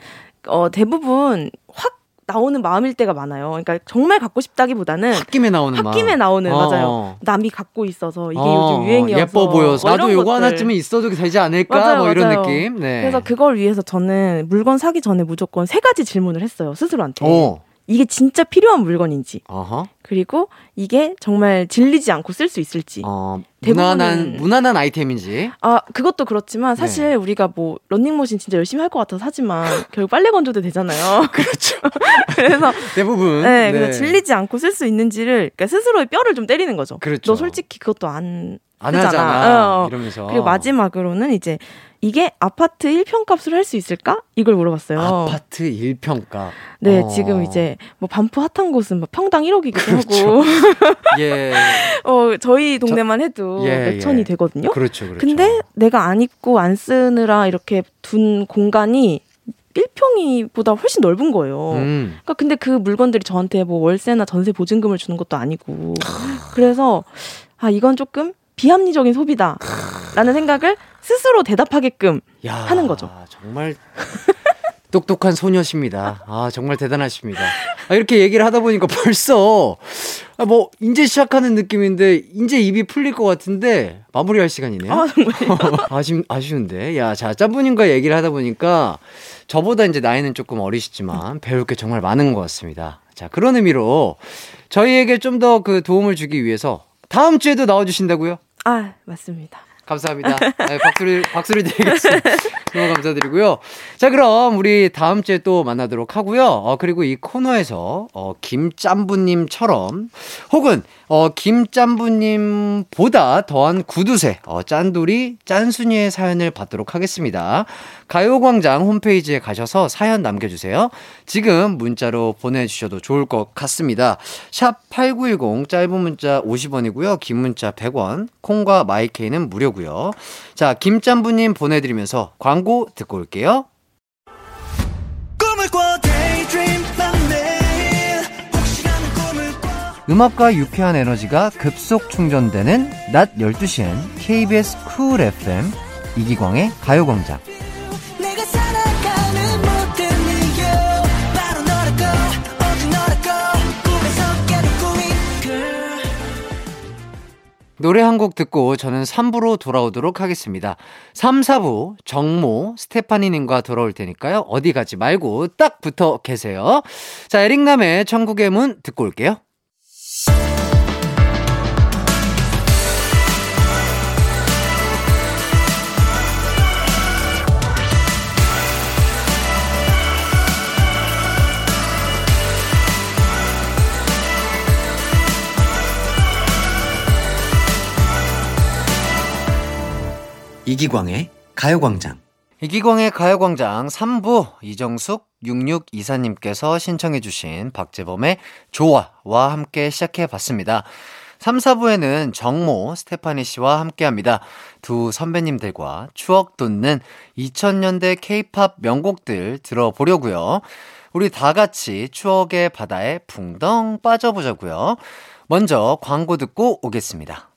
D: 어, 대부분 확 나오는 마음일 때가 많아요. 그러니까 정말 갖고 싶다기보다는
A: 홧김에 나오는 막.
D: 홧김에 나오는
A: 어.
D: 맞아요. 남이 갖고 있어서 이게
A: 어,
D: 요즘 유행이어서
A: 예뻐 보여서
D: 뭐
A: 나도 요거
D: 것들.
A: 하나쯤은 있어도 되지 않을까
D: 맞아요,
A: 뭐 이런
D: 맞아요.
A: 느낌. 네.
D: 그래서 그걸 위해서 저는 물건 사기 전에 무조건 세 가지 질문을 했어요 스스로한테.
A: 어.
D: 이게 진짜 필요한 물건인지
A: 어허.
D: 그리고 이게 정말 질리지 않고 쓸 수 있을지.
A: 어, 무난한 무난한 아이템인지.
D: 아 그것도 그렇지만 사실
A: 네.
D: 우리가 뭐 런닝머신 진짜 열심히 할 것 같아서 하지만 결국 빨래 건조도 되잖아요.
A: 그렇죠.
D: 그래서
A: 대부분.
D: 네, 그래서 질리지 않고 쓸 수 있는지를 그러니까 스스로의 뼈를 좀 때리는 거죠.
A: 그렇죠.
D: 너 솔직히 그것도
A: 안안
D: 쓰잖아.
A: 하잖아.
D: 어, 어.
A: 이러면서.
D: 그리고 마지막으로는 이제 이게 아파트 1평값을 할수 있을까? 이걸 물어봤어요.
A: 아파트 1평가.
D: 네,
A: 어.
D: 지금 이제 뭐 반포 핫한 곳은 막 평당 1억이기도
A: 그렇죠.
D: 하고
A: 예.
D: 어, 저희 동네만 해도
A: 예,
D: 몇천이
A: 예.
D: 되거든요.
A: 그렇죠. 그렇죠.
D: 근데 내가 안 입고 안 쓰느라 이렇게 둔 공간이 1평이보다 훨씬 넓은 거예요.
A: 음.
D: 그러니까 근데 그 물건들이 저한테 뭐 월세나 전세 보증금을 주는 것도 아니고 그래서 아 이건 조금 비합리적인 소비다 라는 생각을 스스로 대답하게끔
A: 야,
D: 하는 거죠.
A: 정말 똑똑한 소녀십니다. 아, 정말 대단하십니다. 아, 이렇게 얘기를 하다 보니까 벌써 아, 뭐 이제 시작하는 느낌인데 이제 입이 풀릴 것 같은데 마무리할 시간이네요.
D: 아
A: 아쉬, 아쉬운데. 야, 자, 짬부님과 얘기를 하다 보니까 저보다 이제 나이는 조금 어리시지만 배울 게 정말 많은 것 같습니다. 자, 그런 의미로 저희에게 좀 더 그 도움을 주기 위해서 다음 주에도 나와주신다고요?
D: 아 맞습니다.
A: 감사합니다. 네, 박수를, 박수를 드리겠습니다. 너무 감사드리고요. 자, 그럼 우리 다음 주에 또 만나도록 하고요. 어, 그리고 이 코너에서, 어, 김짬부님처럼, 혹은, 어, 김짬부님보다 더한 구두쇠, 어, 짠돌이, 짠순이의 사연을 받도록 하겠습니다. 가요광장 홈페이지에 가셔서 사연 남겨주세요. 지금 문자로 보내주셔도 좋을 것 같습니다. 샵 8910, 짧은 문자 50원이고요. 긴 문자 100원, 콩과 마이케이는 무료고요. 자, 김짬부님 보내드리면서 광고 듣고 올게요. 음악과 유쾌한 에너지가 급속 충전되는 낮 12시엔 KBS 쿨 FM 이기광의 가요광장. 노래 한 곡 듣고 저는 3부로 돌아오도록 하겠습니다. 3, 4부 정모 스테파니님과 돌아올 테니까요. 어디 가지 말고 딱 붙어 계세요. 자, 에릭남의 천국의 문 듣고 올게요. 이기광의 가요광장. 이기광의 가요광장 3부 이정숙 6624님께서 신청해주신 박재범의 좋아와 함께 시작해봤습니다. 3, 4부에는 정모 스테파니 씨와 함께 합니다. 두 선배님들과 추억 돋는 2000년대 케이팝 명곡들 들어보려고요. 우리 다 같이 추억의 바다에 붕덩 빠져보자고요. 먼저 광고 듣고 오겠습니다.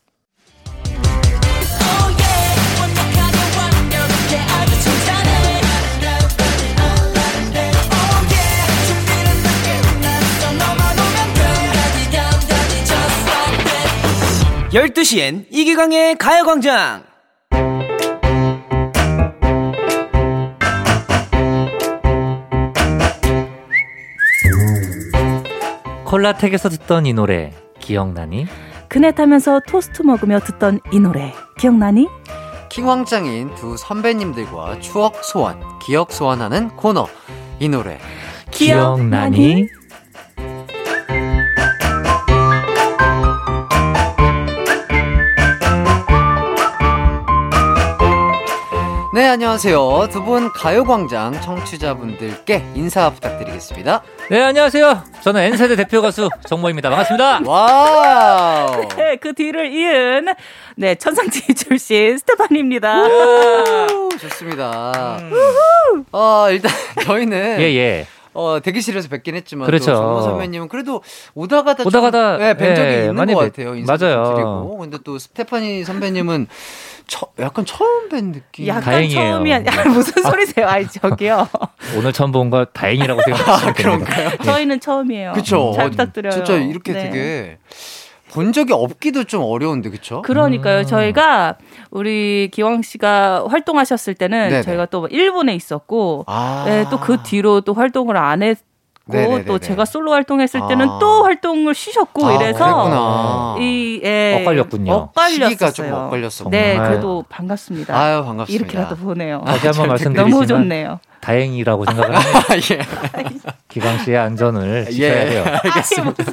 E: 12시엔 이기광의 가요광장! 콜라텍에서 듣던 이 노래 기억나니?
F: 그네 타면서 토스트 먹으며 듣던 이 노래 기억나니?
A: 킹왕짱인 두 선배님들과 추억 소환, 기억 소환하는 코너 이 노래
E: 기억나니? 기억나니?
A: 네, 안녕하세요. 두 분 가요광장 청취자분들께 인사 부탁드리겠습니다.
E: 네, 안녕하세요. 저는 N세대 대표 가수 정모입니다. 반갑습니다.
A: wow!
F: 네, 그 뒤를 이은 네 천상지희 출신 스테파니입니다.
A: 오, 좋습니다. 어, 일단 저희는
E: 예, 예.
A: 어, 대기실에서 뵙긴 했지만
E: 그렇죠.
A: 또 정모 선배님은 그래도 오다 가다
E: 오다 가다,
A: 네, 뵌 적이
E: 예,
A: 있는 것
E: 뵀-
A: 같아요.
E: 맞아요.
A: 좀 드리고. 근데 또 스테파니 선배님은 처, 약간 처음 뵌 느낌.
F: 약간
E: 다행이에요.
F: 처음이 아니 아니, 무슨 소리세요? 아이 저기요.
E: 오늘 처음 본거 다행이라고 생각하시면 됩니다.
F: 저희는 처음이에요.
A: 그쵸.
F: 잘 부탁드려요.
A: 진짜 이렇게
F: 네.
A: 되게 본 적이 없기도 좀 어려운데, 그쵸?
F: 그러니까요.
E: 음.
F: 저희가 우리 기왕 씨가 활동하셨을 때는
A: 네네.
F: 저희가 또 일본에 있었고
A: 아.
F: 네, 또그 뒤로 또 활동을 안 했 고
A: 네네네네.
F: 또 제가 솔로 활동했을 때는
A: 아.
F: 또 활동을 쉬셨고
A: 아,
F: 이래서
A: 그랬구나.
F: 이 예,
E: 엇갈렸군요.
F: 엇갈렸어요.
A: 시기가 좀 엇갈렸었구나.
F: 네,
E: 정말.
F: 그래도 반갑습니다.
A: 아유, 반갑습니다.
F: 이렇게라도 보네요.
E: 다시 한번
F: 너무
E: 말씀드리지만
F: 좋네요.
E: 다행이라고 생각을 합니다.
A: 아, 예.
E: 기광 씨의 안전을 지켜야
A: 예.
E: 돼요.
A: 알겠습니다.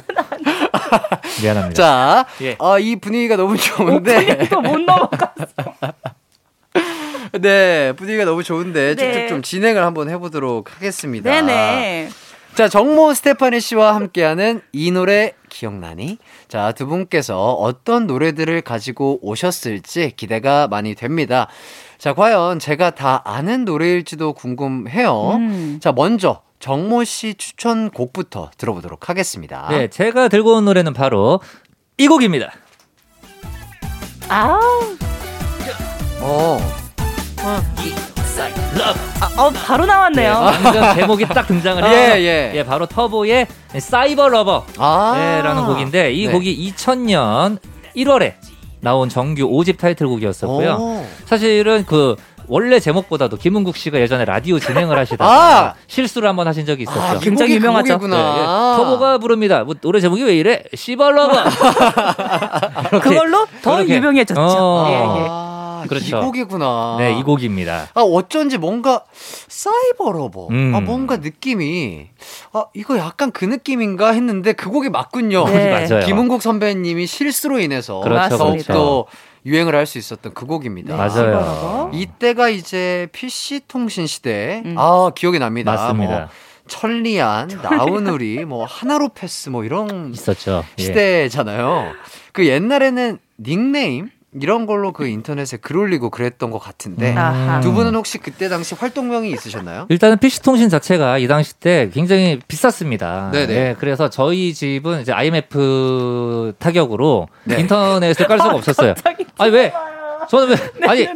E: 미안합니다.
A: 자,
E: 예.
A: 아, 이 분위기가 너무 좋은데.
F: 또못 넘어가.
A: 네, 분위기가 너무 좋은데
F: 네.
A: 쭉쭉 좀 진행을 한번 해보도록 하겠습니다.
F: 네네.
A: 자, 정모 스테파니 씨와 함께하는 이 노래 기억나니? 자, 두 분께서 어떤 노래들을 가지고 오셨을지 기대가 많이 됩니다. 자, 과연 제가 다 아는 노래일지도 궁금해요.
F: 음.
A: 자, 먼저 정모 씨 추천곡부터 들어보도록 하겠습니다.
E: 네, 제가 들고 온 노래는 바로 이 곡입니다.
F: 아,
A: 어,
F: 아, 어, 바로 나왔네요.
E: 방금 제목이 딱 등장을
A: 예,
E: 해요.
A: 예.
E: 예, 바로 터보의 Cyber Lover.
A: 아.
E: 네, 라는 곡인데 이
A: 네.
E: 곡이 2000년 1월에 나온 정규 5집 타이틀곡이었었고요.
A: 오.
E: 사실은 그 원래 제목보다도 김흥국 씨가 예전에 라디오 진행을 하시다가
A: 아!
E: 실수를 한번 하신 적이 있었죠.
A: 아,
F: 굉장히 유명하죠.
E: 네, 예. 터보가 부릅니다. 뭐 노래 제목이 왜 이래? 시발 Lover.
F: 그걸로 더
E: 그렇게.
F: 유명해졌죠.
E: 어.
F: 예, 예.
A: 아,
E: 그렇죠.
A: 이 곡이구나.
E: 네, 이 곡입니다.
A: 아, 어쩐지 뭔가 Cyber Lover.
E: 음.
A: 아, 뭔가 느낌이 아, 이거 약간 그 느낌인가 했는데 그 곡이 맞군요.
F: 네.
E: 맞아요.
A: 김흥국 선배님이 실수로 인해서
E: 그렇죠.
A: 더욱더 유행을 할 수 있었던 그 곡입니다.
E: 맞아요.
A: 이때가 이제 PC 통신 시대.
F: 음.
A: 아, 기억이 납니다.
E: 맞습니다.
A: 뭐 천리안, 나우누리, 뭐 하나로 패스 뭐 이런
E: 있었죠. 예.
A: 시대잖아요. 그 옛날에는 닉네임 이런 걸로 그 인터넷에 글 올리고 그랬던 것 같은데
E: 음.
F: 아하.
A: 두 분은 혹시 그때 당시 활동명이 있으셨나요?
E: 일단은 PC통신 자체가 이 당시 때 굉장히 비쌌습니다.
A: 네네.
E: 예, 그래서 저희 집은 이제 IMF 타격으로
A: 네.
E: 인터넷을 깔 수가 없었어요. 아니 왜? 저는 왜? 아니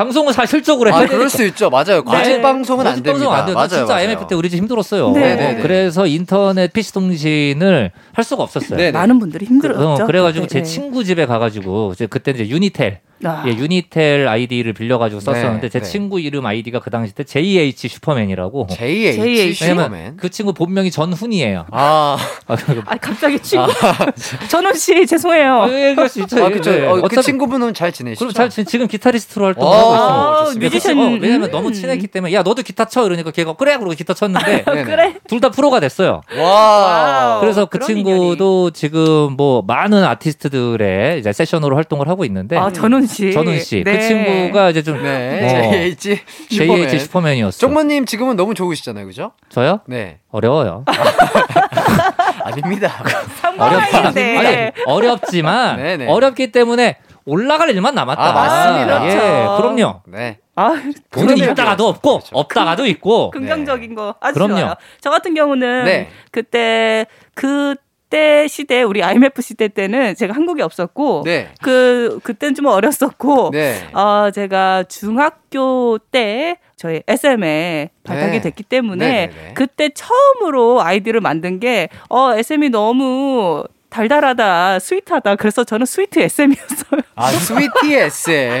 E: 방송을 사실적으로 해야
A: 아,
E: 되니까.
A: 그럴 수 있죠. 맞아요. 가식
E: 네.
A: 방송은 안 됩니다.
E: 방송은 안 돼요. 나
A: 맞아요.
E: 진짜
A: 맞아요.
E: IMF 때 우리 집 힘들었어요.
F: 네.
A: 네네네.
E: 그래서 인터넷 PC 통신을 할 수가 없었어요.
A: 네네.
F: 많은 분들이 힘들었죠.
E: 어, 그래가지고 제
F: 네.
E: 친구 집에 가가지고 이제 그때 이제 유니텔
F: 아.
E: 예, 유니텔 아이디를 빌려가지고 썼었는데
A: 네,
E: 제
A: 네.
E: 친구 이름 아이디가 그 당시 때 JH 슈퍼맨이라고.
A: JH
F: JH.
A: 슈퍼맨.
E: 그 친구 본명이 전훈이에요.
A: 아,
E: 아, 그-
F: 아 갑자기 친구 전원 씨 죄송해요.
E: 예, 그럴 수 있죠.
A: 아 그쵸.
E: 예,
A: 어, 그
E: 어차피-
A: 친구분은 잘 지내시죠?
E: 그럼 잘 지- 지금 기타리스트로
A: 오,
E: 활동하고 있어요.
A: 좋습니다.
E: 예,
F: 뮤지션.
E: 어, 왜냐면
F: 음.
E: 너무 친했기 때문에 야 너도 기타 쳐 이러니까 걔가 그래 그러고 기타 쳤는데
A: 네네.
F: 그래.
E: 둘 다 프로가 됐어요.
A: 와.
E: 그래서 그 친구도 지금 뭐 많은 아티스트들의 이제 세션으로 활동을 하고 있는데
F: 아 전원 씨.
E: 전훈 씨, 그
F: 네.
E: 친구가 이제 좀
A: 네.
E: 어,
A: JH 슈퍼맨.
E: JH 슈퍼맨 이었어.
A: 정모님 지금은 너무 좋으시잖아요, 그죠?
E: 저요?
A: 네.
E: 어려워요.
A: 아닙니다.
F: 상관없는데.
E: 아니, 어렵지만
A: 네네.
E: 어렵기 때문에 올라갈 일만 남았다.
A: 아, 맞습니다.
E: 예,
F: 그렇죠.
E: 그럼요.
A: 네.
F: 아,
E: 돈은
A: 그러네요.
E: 있다가도 없고
A: 그렇죠.
E: 없다가도 있고.
F: 긍정적인 거 아주
E: 그럼요.
F: 좋아요. 저 같은 경우는
A: 네.
F: 그때 그때 시대 우리 IMF 시대 때는 제가 한국에 없었고
A: 네.
F: 그 그때는 좀 어렸었고
A: 네.
F: 어 제가 중학교 때 저희 SM에 발탁이
A: 네.
F: 됐기 때문에
A: 네네네.
F: 그때 처음으로 아이디를 만든 게 어 SM이 너무 달달하다, sweet하다. 그래서 저는 sweet SM이었어요.
A: 아, sweetie SM.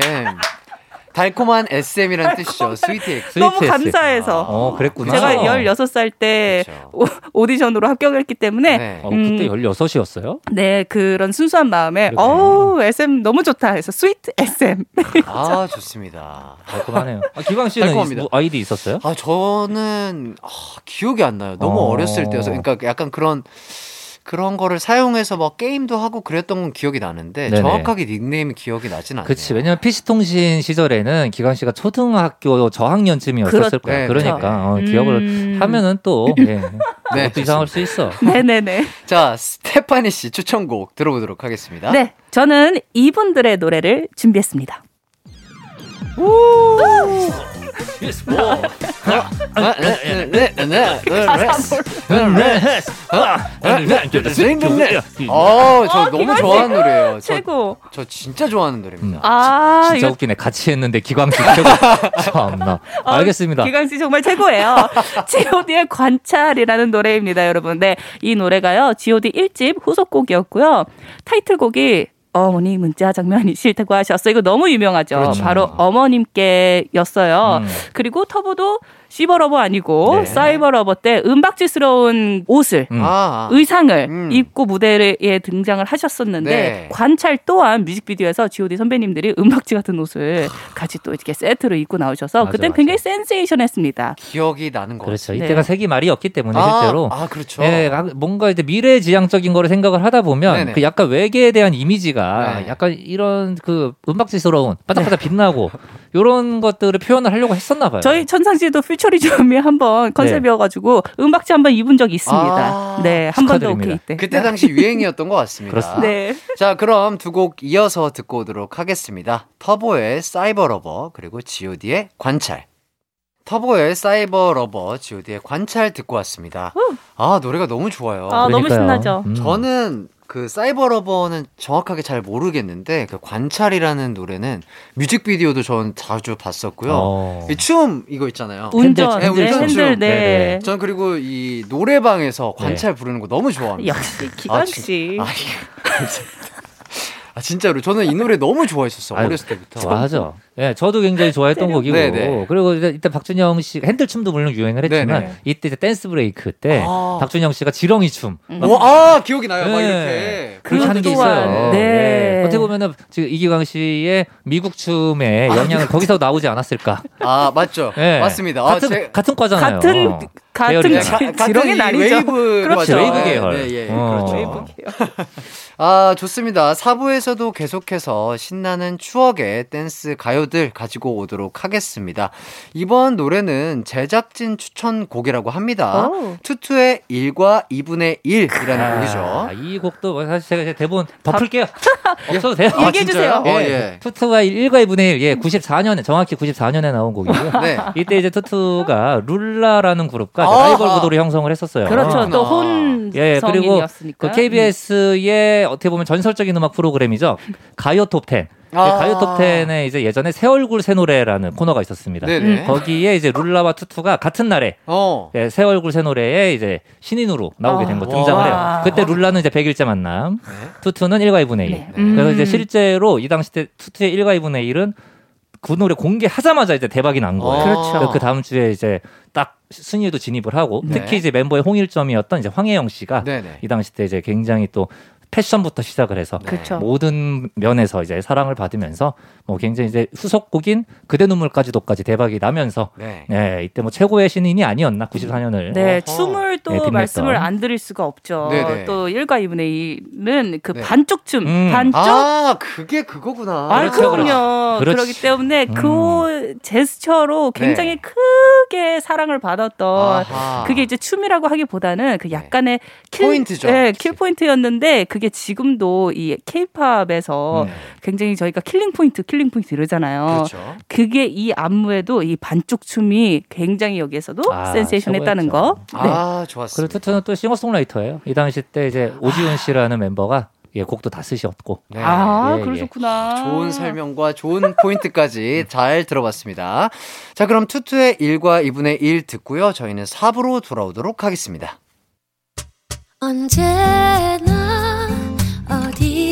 A: 달콤한 SM이란 뜻이죠. sweet 엑스.
F: 너무
E: sweet.
F: 감사해서.
E: 어, 그랬구나.
F: 제가 16살 때
A: 그렇죠.
F: 오- 오디션으로 합격했기 때문에
A: 네.
E: 어, 그때
F: 음.
E: 16이었어요?
F: 네, 그런 순수한 마음에. 어우, SM 너무 좋다 해서 sweet SM.
A: 아, 좋습니다.
E: 달콤하네요. 아, 기광 씨는
A: 달콤합니다.
E: 뭐 아이디 있었어요?
A: 아, 저는 아, 기억이 안 나요. 너무
E: 어.
A: 어... 렸을 때여서. 그러니까 약간 그런 그런 거를 사용해서 막 게임도 하고 그랬던 건 기억이 나는데
E: 네네.
A: 정확하게 닉네임이 기억이 나진 않아요.
E: 그치. 왜냐면 PC통신 시절에는 기광 씨가 초등학교 저학년쯤이었을
F: 그렇죠.
E: 거야.
A: 네,
E: 그러니까 어,
F: 음.
E: 기억을 하면은 또 예.
A: 네,
E: 이상할 수 있어.
F: 네네네.
A: 자, 스테파니 씨 추천곡 들어보도록 하겠습니다.
F: 네, 저는 이분들의 노래를 준비했습니다.
A: 아, 네. 어, 저 너무 좋아하는 노래예요. 저,
F: 최고.
A: 저 진짜 좋아하는 노래입니다.
F: 아,
E: 진짜
F: 이거
E: 웃기네. 같이 했는데 기광 씨 최고. 참나. 알겠습니다.
F: 기광 씨 정말 최고예요. G.O.D의 관찰이라는 노래입니다, 여러분. 네, 이 노래가요. G.O.D 1집 후속곡이었고요. 타이틀곡이 어머니 문자 장면이 싫다고 하셨어요. 이거 너무 유명하죠.
A: 그렇죠.
F: 바로 어머님께였어요.
E: 음.
F: 그리고 터보도 시버러버 아니고
A: 네.
F: 사이버러버 때 음박지스러운 옷을
E: 음.
A: 아,
F: 의상을
A: 음.
F: 입고 무대에 등장을 하셨었는데
A: 네.
F: 관찰 또한 뮤직비디오에서 G.O.D 선배님들이 음박지 같은 옷을 같이 또 이렇게 세트로 입고 나오셔서
E: 맞아,
F: 그땐
E: 맞아.
F: 굉장히 센세이션했습니다.
A: 기억이 나는 거
E: 그렇죠.
F: 네.
E: 이때가 세기 말이었기 때문에
A: 아,
E: 실제로.
A: 아, 그렇죠.
E: 예, 아, 뭔가 이제 미래지향적인 거를 생각을 하다 보면
A: 네네.
E: 그 약간 외계에 대한 이미지가
A: 네.
E: 약간 이런 그 음박지스러운 반짝반짝 빛나고 이런 것들을 표현을 하려고 했었나 봐요.
F: 저희 천상지희도 futurism이 한번 컨셉이어가지고 은박지 한번 입은 적이 있습니다.
A: 아,
F: 네, 한번더
E: 축하드립니다.
F: 오케이 때.
A: 그때 당시 유행이었던 것 같습니다.
E: 그렇습니다.
F: 네.
A: 자, 그럼 두 곡 이어서 듣고 오도록 하겠습니다. 터보의 Cyber Lover 그리고 G.O.D의 관찰. 터보의 Cyber Lover G.O.D의 관찰 듣고 왔습니다. 아, 노래가 너무 좋아요.
F: 아, 너무
E: 그러니까요.
F: 신나죠.
E: 음.
A: 저는 그 Cyber Lover는 정확하게 잘 모르겠는데 그 관찰이라는 노래는 뮤직비디오도 전 자주 봤었고요.
E: 어.
A: 이춤 이거 있잖아요.
F: 운전, 네,
A: 운전 춤.
F: 핸들, 네.
A: 전 그리고 이 노래방에서 관찰 부르는 거 너무 좋아합니다.
F: 역시 기관
A: 진-
F: 씨.
A: 아, 이게- 아, 진짜로 저는 이 노래 너무 좋아했었어
E: 아유,
A: 어렸을 때부터.
E: 좋아하죠. 예, 저도 굉장히 좋아했던 곡이고.
A: 네네.
E: 그리고 이제 이때 박준영 씨 핸들춤도 물론 유행을 했지만
A: 네네.
E: 이때 이제 댄스 브레이크 때
A: 아.
E: 박준영 씨가 지렁이 춤
A: 오, 아 기억이 나요. 막
E: 네.
A: 이렇게
E: 그렇게 하는 게 있어요.
F: 네.
E: 예. 어떻게 보면은 지금 이기광 씨의 미국 춤의 영향은 거기서 나오지 않았을까?
A: 아 맞죠.
E: 예.
A: 맞습니다. 아,
E: 같은
A: 제-
E: 같은 과잖아요.
F: 같은 같은
E: 계열이죠.
F: 지-
A: 가-
F: 지렁이
A: 같은 이
F: 라인이죠.
A: 웨이브
E: 그렇죠.
A: 맞죠.
E: 웨이브 계열.
A: 네, 예,
E: 어.
A: 그렇죠.
F: 웨이브
A: 아, 좋습니다. 4부에서도 계속해서 신나는 추억의 댄스 가요들 가지고 오도록 하겠습니다. 이번 노래는 제작진 추천 곡이라고 합니다.
F: 오.
A: 투투의 1과 2분의 1이라는 곡이죠.
E: 아, 이 곡도 뭐 사실 제가 대본 덮을게요. 없어도 돼요.
A: 아,
F: 얘기해? 주세요.
A: 어,
E: 예.
A: 예.
E: 투투가 1과 2분의 1, 예, 94년에, 정확히 94년에 나온 곡이고요.
A: 네.
E: 이때 이제 투투가 룰라라는 그룹과. 라이벌 구도를 형성을 했었어요.
F: 그렇죠.
A: 그렇구나.
F: 또혼
E: 예, 그리고
F: 성인이었으니까.
E: 그 KBS의 어떻게 보면 전설적인 음악 프로그램이죠. 가요 톱 10.
A: 아.
E: 예, 가요 톱 10에 이제 예전에 새 얼굴 새 노래라는 코너가 있었습니다.
A: 네네.
E: 거기에 이제 룰라와 투투가 같은 날에
A: 어.
E: 예, 새 얼굴 새 노래에 이제 신인으로 나오게 된거
F: 아.
E: 등장을 해요.
F: 와.
E: 그때 룰라는 이제 100일째 만남,
A: 네.
E: 투투는 1과 2분의 1.
F: 네. 음.
E: 그래서 이제 실제로 이 당시 때 투투의 1과 2분의 1은 그 노래 공개하자마자 이제 대박이 난 거예요.
A: 아.
F: 그렇죠.
E: 그 다음 주에 이제 딱 순위에도 진입을 하고
A: 네.
E: 특히 이제 멤버의 홍일점이었던 이제 황혜영 씨가
A: 네네.
E: 이 당시 때 이제 굉장히 또 패션부터 시작을 해서
F: 그렇죠.
E: 모든 면에서 이제 사랑을 받으면서 뭐 굉장히 이제 후속곡인 그대 눈물까지도까지 대박이 나면서
A: 네.
E: 네 이때 뭐 최고의 신인이 아니었나 94년을
F: 네,
A: 어허.
F: 춤을 또
E: 네.
F: 말씀을 안 드릴 수가 없죠.
A: 네네.
F: 또 1과 2분의 1은 그
A: 네.
F: 반쪽 춤,
E: 음.
F: 반쪽
A: 아, 그게 그거구나.
F: 아,
E: 그렇죠,
F: 그럼요.
E: 그렇지.
F: 그렇기 때문에
E: 음.
F: 그 제스처로 굉장히
A: 네.
F: 크게 사랑을 받았던
A: 아하.
F: 그게 이제 춤이라고 하기보다는 그 약간의 kill,
A: 포인트죠.
F: 네, kill 포인트였는데 그게 지금도 이 케이팝에서
A: 네.
F: 굉장히 저희가 killing 포인트, killing 포인트 이러잖아요.
A: 그렇죠.
F: 그게 이 안무에도 이 반쪽 춤이 굉장히 여기에서도
E: 아,
F: 센세이션 했다는 거.
E: 최고였죠.
F: 네.
A: 아,
E: 그리고
A: 좋았습니다.
E: 투투는 또 싱어송라이터예요. 이 당시 때 이제 오지훈 씨라는 멤버가 예, 곡도 다 쓰셨고
A: 네.
F: 아,
E: 예, 예.
F: 그러셨구나.
A: 좋은 설명과 좋은 포인트까지 잘 들어봤습니다. 자, 그럼 투투의 1과 2분의 1 듣고요. 저희는 4부로 돌아오도록 하겠습니다.
B: 언제나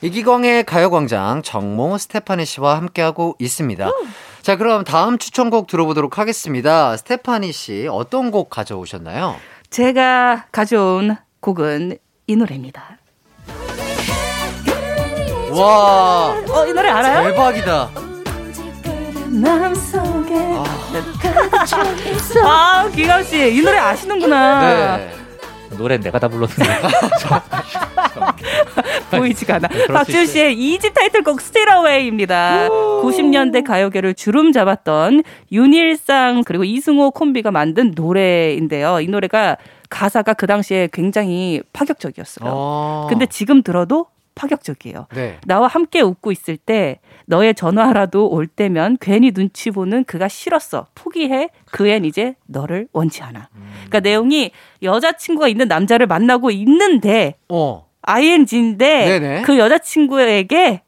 A: 이기광의 가요광장 정모 스테파니 씨와 함께하고 있습니다. 자, 그럼 다음 추천곡 들어보도록 하겠습니다. 스테파니 씨, 어떤 곡 가져오셨나요?
F: 제가 가져온 곡은 이 노래입니다.
A: 와,
F: 어, 이 노래 알아요?
A: 대박이다.
F: 마음속에 아, 기감 씨, 이 노래 아시는구나.
A: 네.
E: 노래는 내가 다 불렀는데.
F: 보이지가 않아.
E: 그럴 수
F: 박지훈 씨의 2집 타이틀곡 Still Away입니다. 90년대 가요계를 주름 잡았던 윤일상 그리고 이승호 콤비가 만든 노래인데요. 이 노래가 가사가 그 당시에 굉장히 파격적이었어요.
A: 어.
F: 근데 지금 들어도 파격적이에요.
A: 네.
F: 나와 함께 웃고 있을 때 너의 전화라도 올 때면 괜히 눈치 보는 그가 싫었어. 포기해. 그앤 이제 너를 원치 않아. 그러니까 내용이 여자친구가 있는 남자를 만나고 있는데
A: 어.
F: ING인데
A: 네네.
F: 그 여자친구에게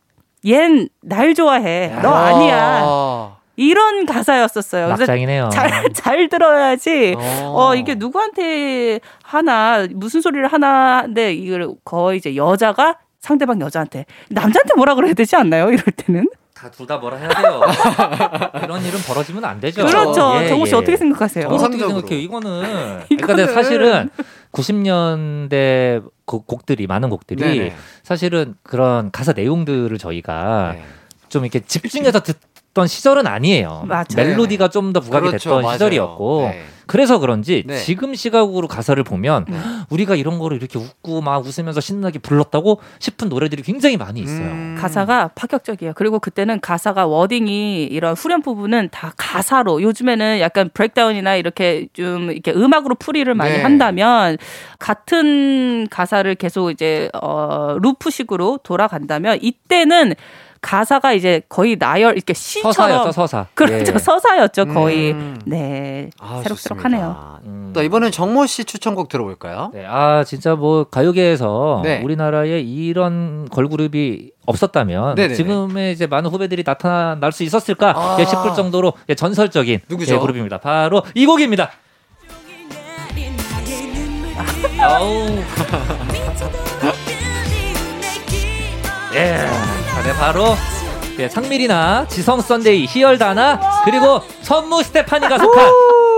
F: 얜 날 좋아해. 너 아니야.
A: 아.
F: 이런 가사였었어요.
E: 막장이네요.
F: 잘, 잘 들어야지.
A: 어.
F: 어, 이게 누구한테 하나, 무슨 소리를 하나, 근데 이걸 거의 이제 여자가 상대방 여자한테, 남자한테 뭐라 그래야 되지 않나요? 이럴 때는?
E: 다둘다 뭐라 해야 돼요. 이런 일은 벌어지면 안 되죠.
F: 그렇죠.
E: 예,
F: 정우 씨
E: 예.
F: 어떻게 생각하세요?
E: 저는 어떻게
A: 정상적으로.
E: 생각해요? 이거는 그러니까 사실은 90년대 곡들이 많은 곡들이
A: 네네.
E: 사실은 그런 가사 내용들을 저희가
A: 네.
E: 좀 이렇게 집중해서 듣 던 시절은 아니에요.
F: 맞아요.
E: 멜로디가 좀 더 부각이
A: 그렇죠,
E: 됐던
A: 맞아요.
E: 시절이었고
A: 네.
E: 그래서 그런지
A: 네.
E: 지금 시각으로 가사를 보면
F: 네.
E: 우리가 이런 거를 이렇게 웃고 막 웃으면서 신나게 불렀다고 싶은 노래들이 굉장히 많이 있어요.
A: 음.
F: 가사가 파격적이에요. 그리고 그때는 가사가 wording이 이런 후렴 부분은 다 가사로 요즘에는 약간 breakdown이나 이렇게 좀 이렇게 음악으로 풀이를 많이
A: 네.
F: 한다면 같은 가사를 계속 이제 어 루프식으로 돌아간다면 이때는 가사가 이제 거의 나열 이렇게 시처럼
E: 서사였죠, 서사.
F: 그렇죠
E: 예.
F: 서사였죠 거의
A: 음.
F: 네
A: 아,
F: 새록새록하네요.
E: 음.
A: 또 이번엔 정모 씨 추천곡 들어볼까요?
E: 네, 아 진짜 뭐 가요계에서
A: 네.
E: 우리나라에 이런 걸그룹이 없었다면
A: 네네네.
E: 지금의 이제 많은 후배들이 나타날 수 있었을까
A: 아.
E: 예, 싶을 정도로 예, 전설적인
A: 누구죠?
E: 예, 그룹입니다. 바로 이 곡입니다. 아 네, 바로 예, 상미 린아 지성 썬데이, 희열 다나 그리고 천무 스테파니가 속한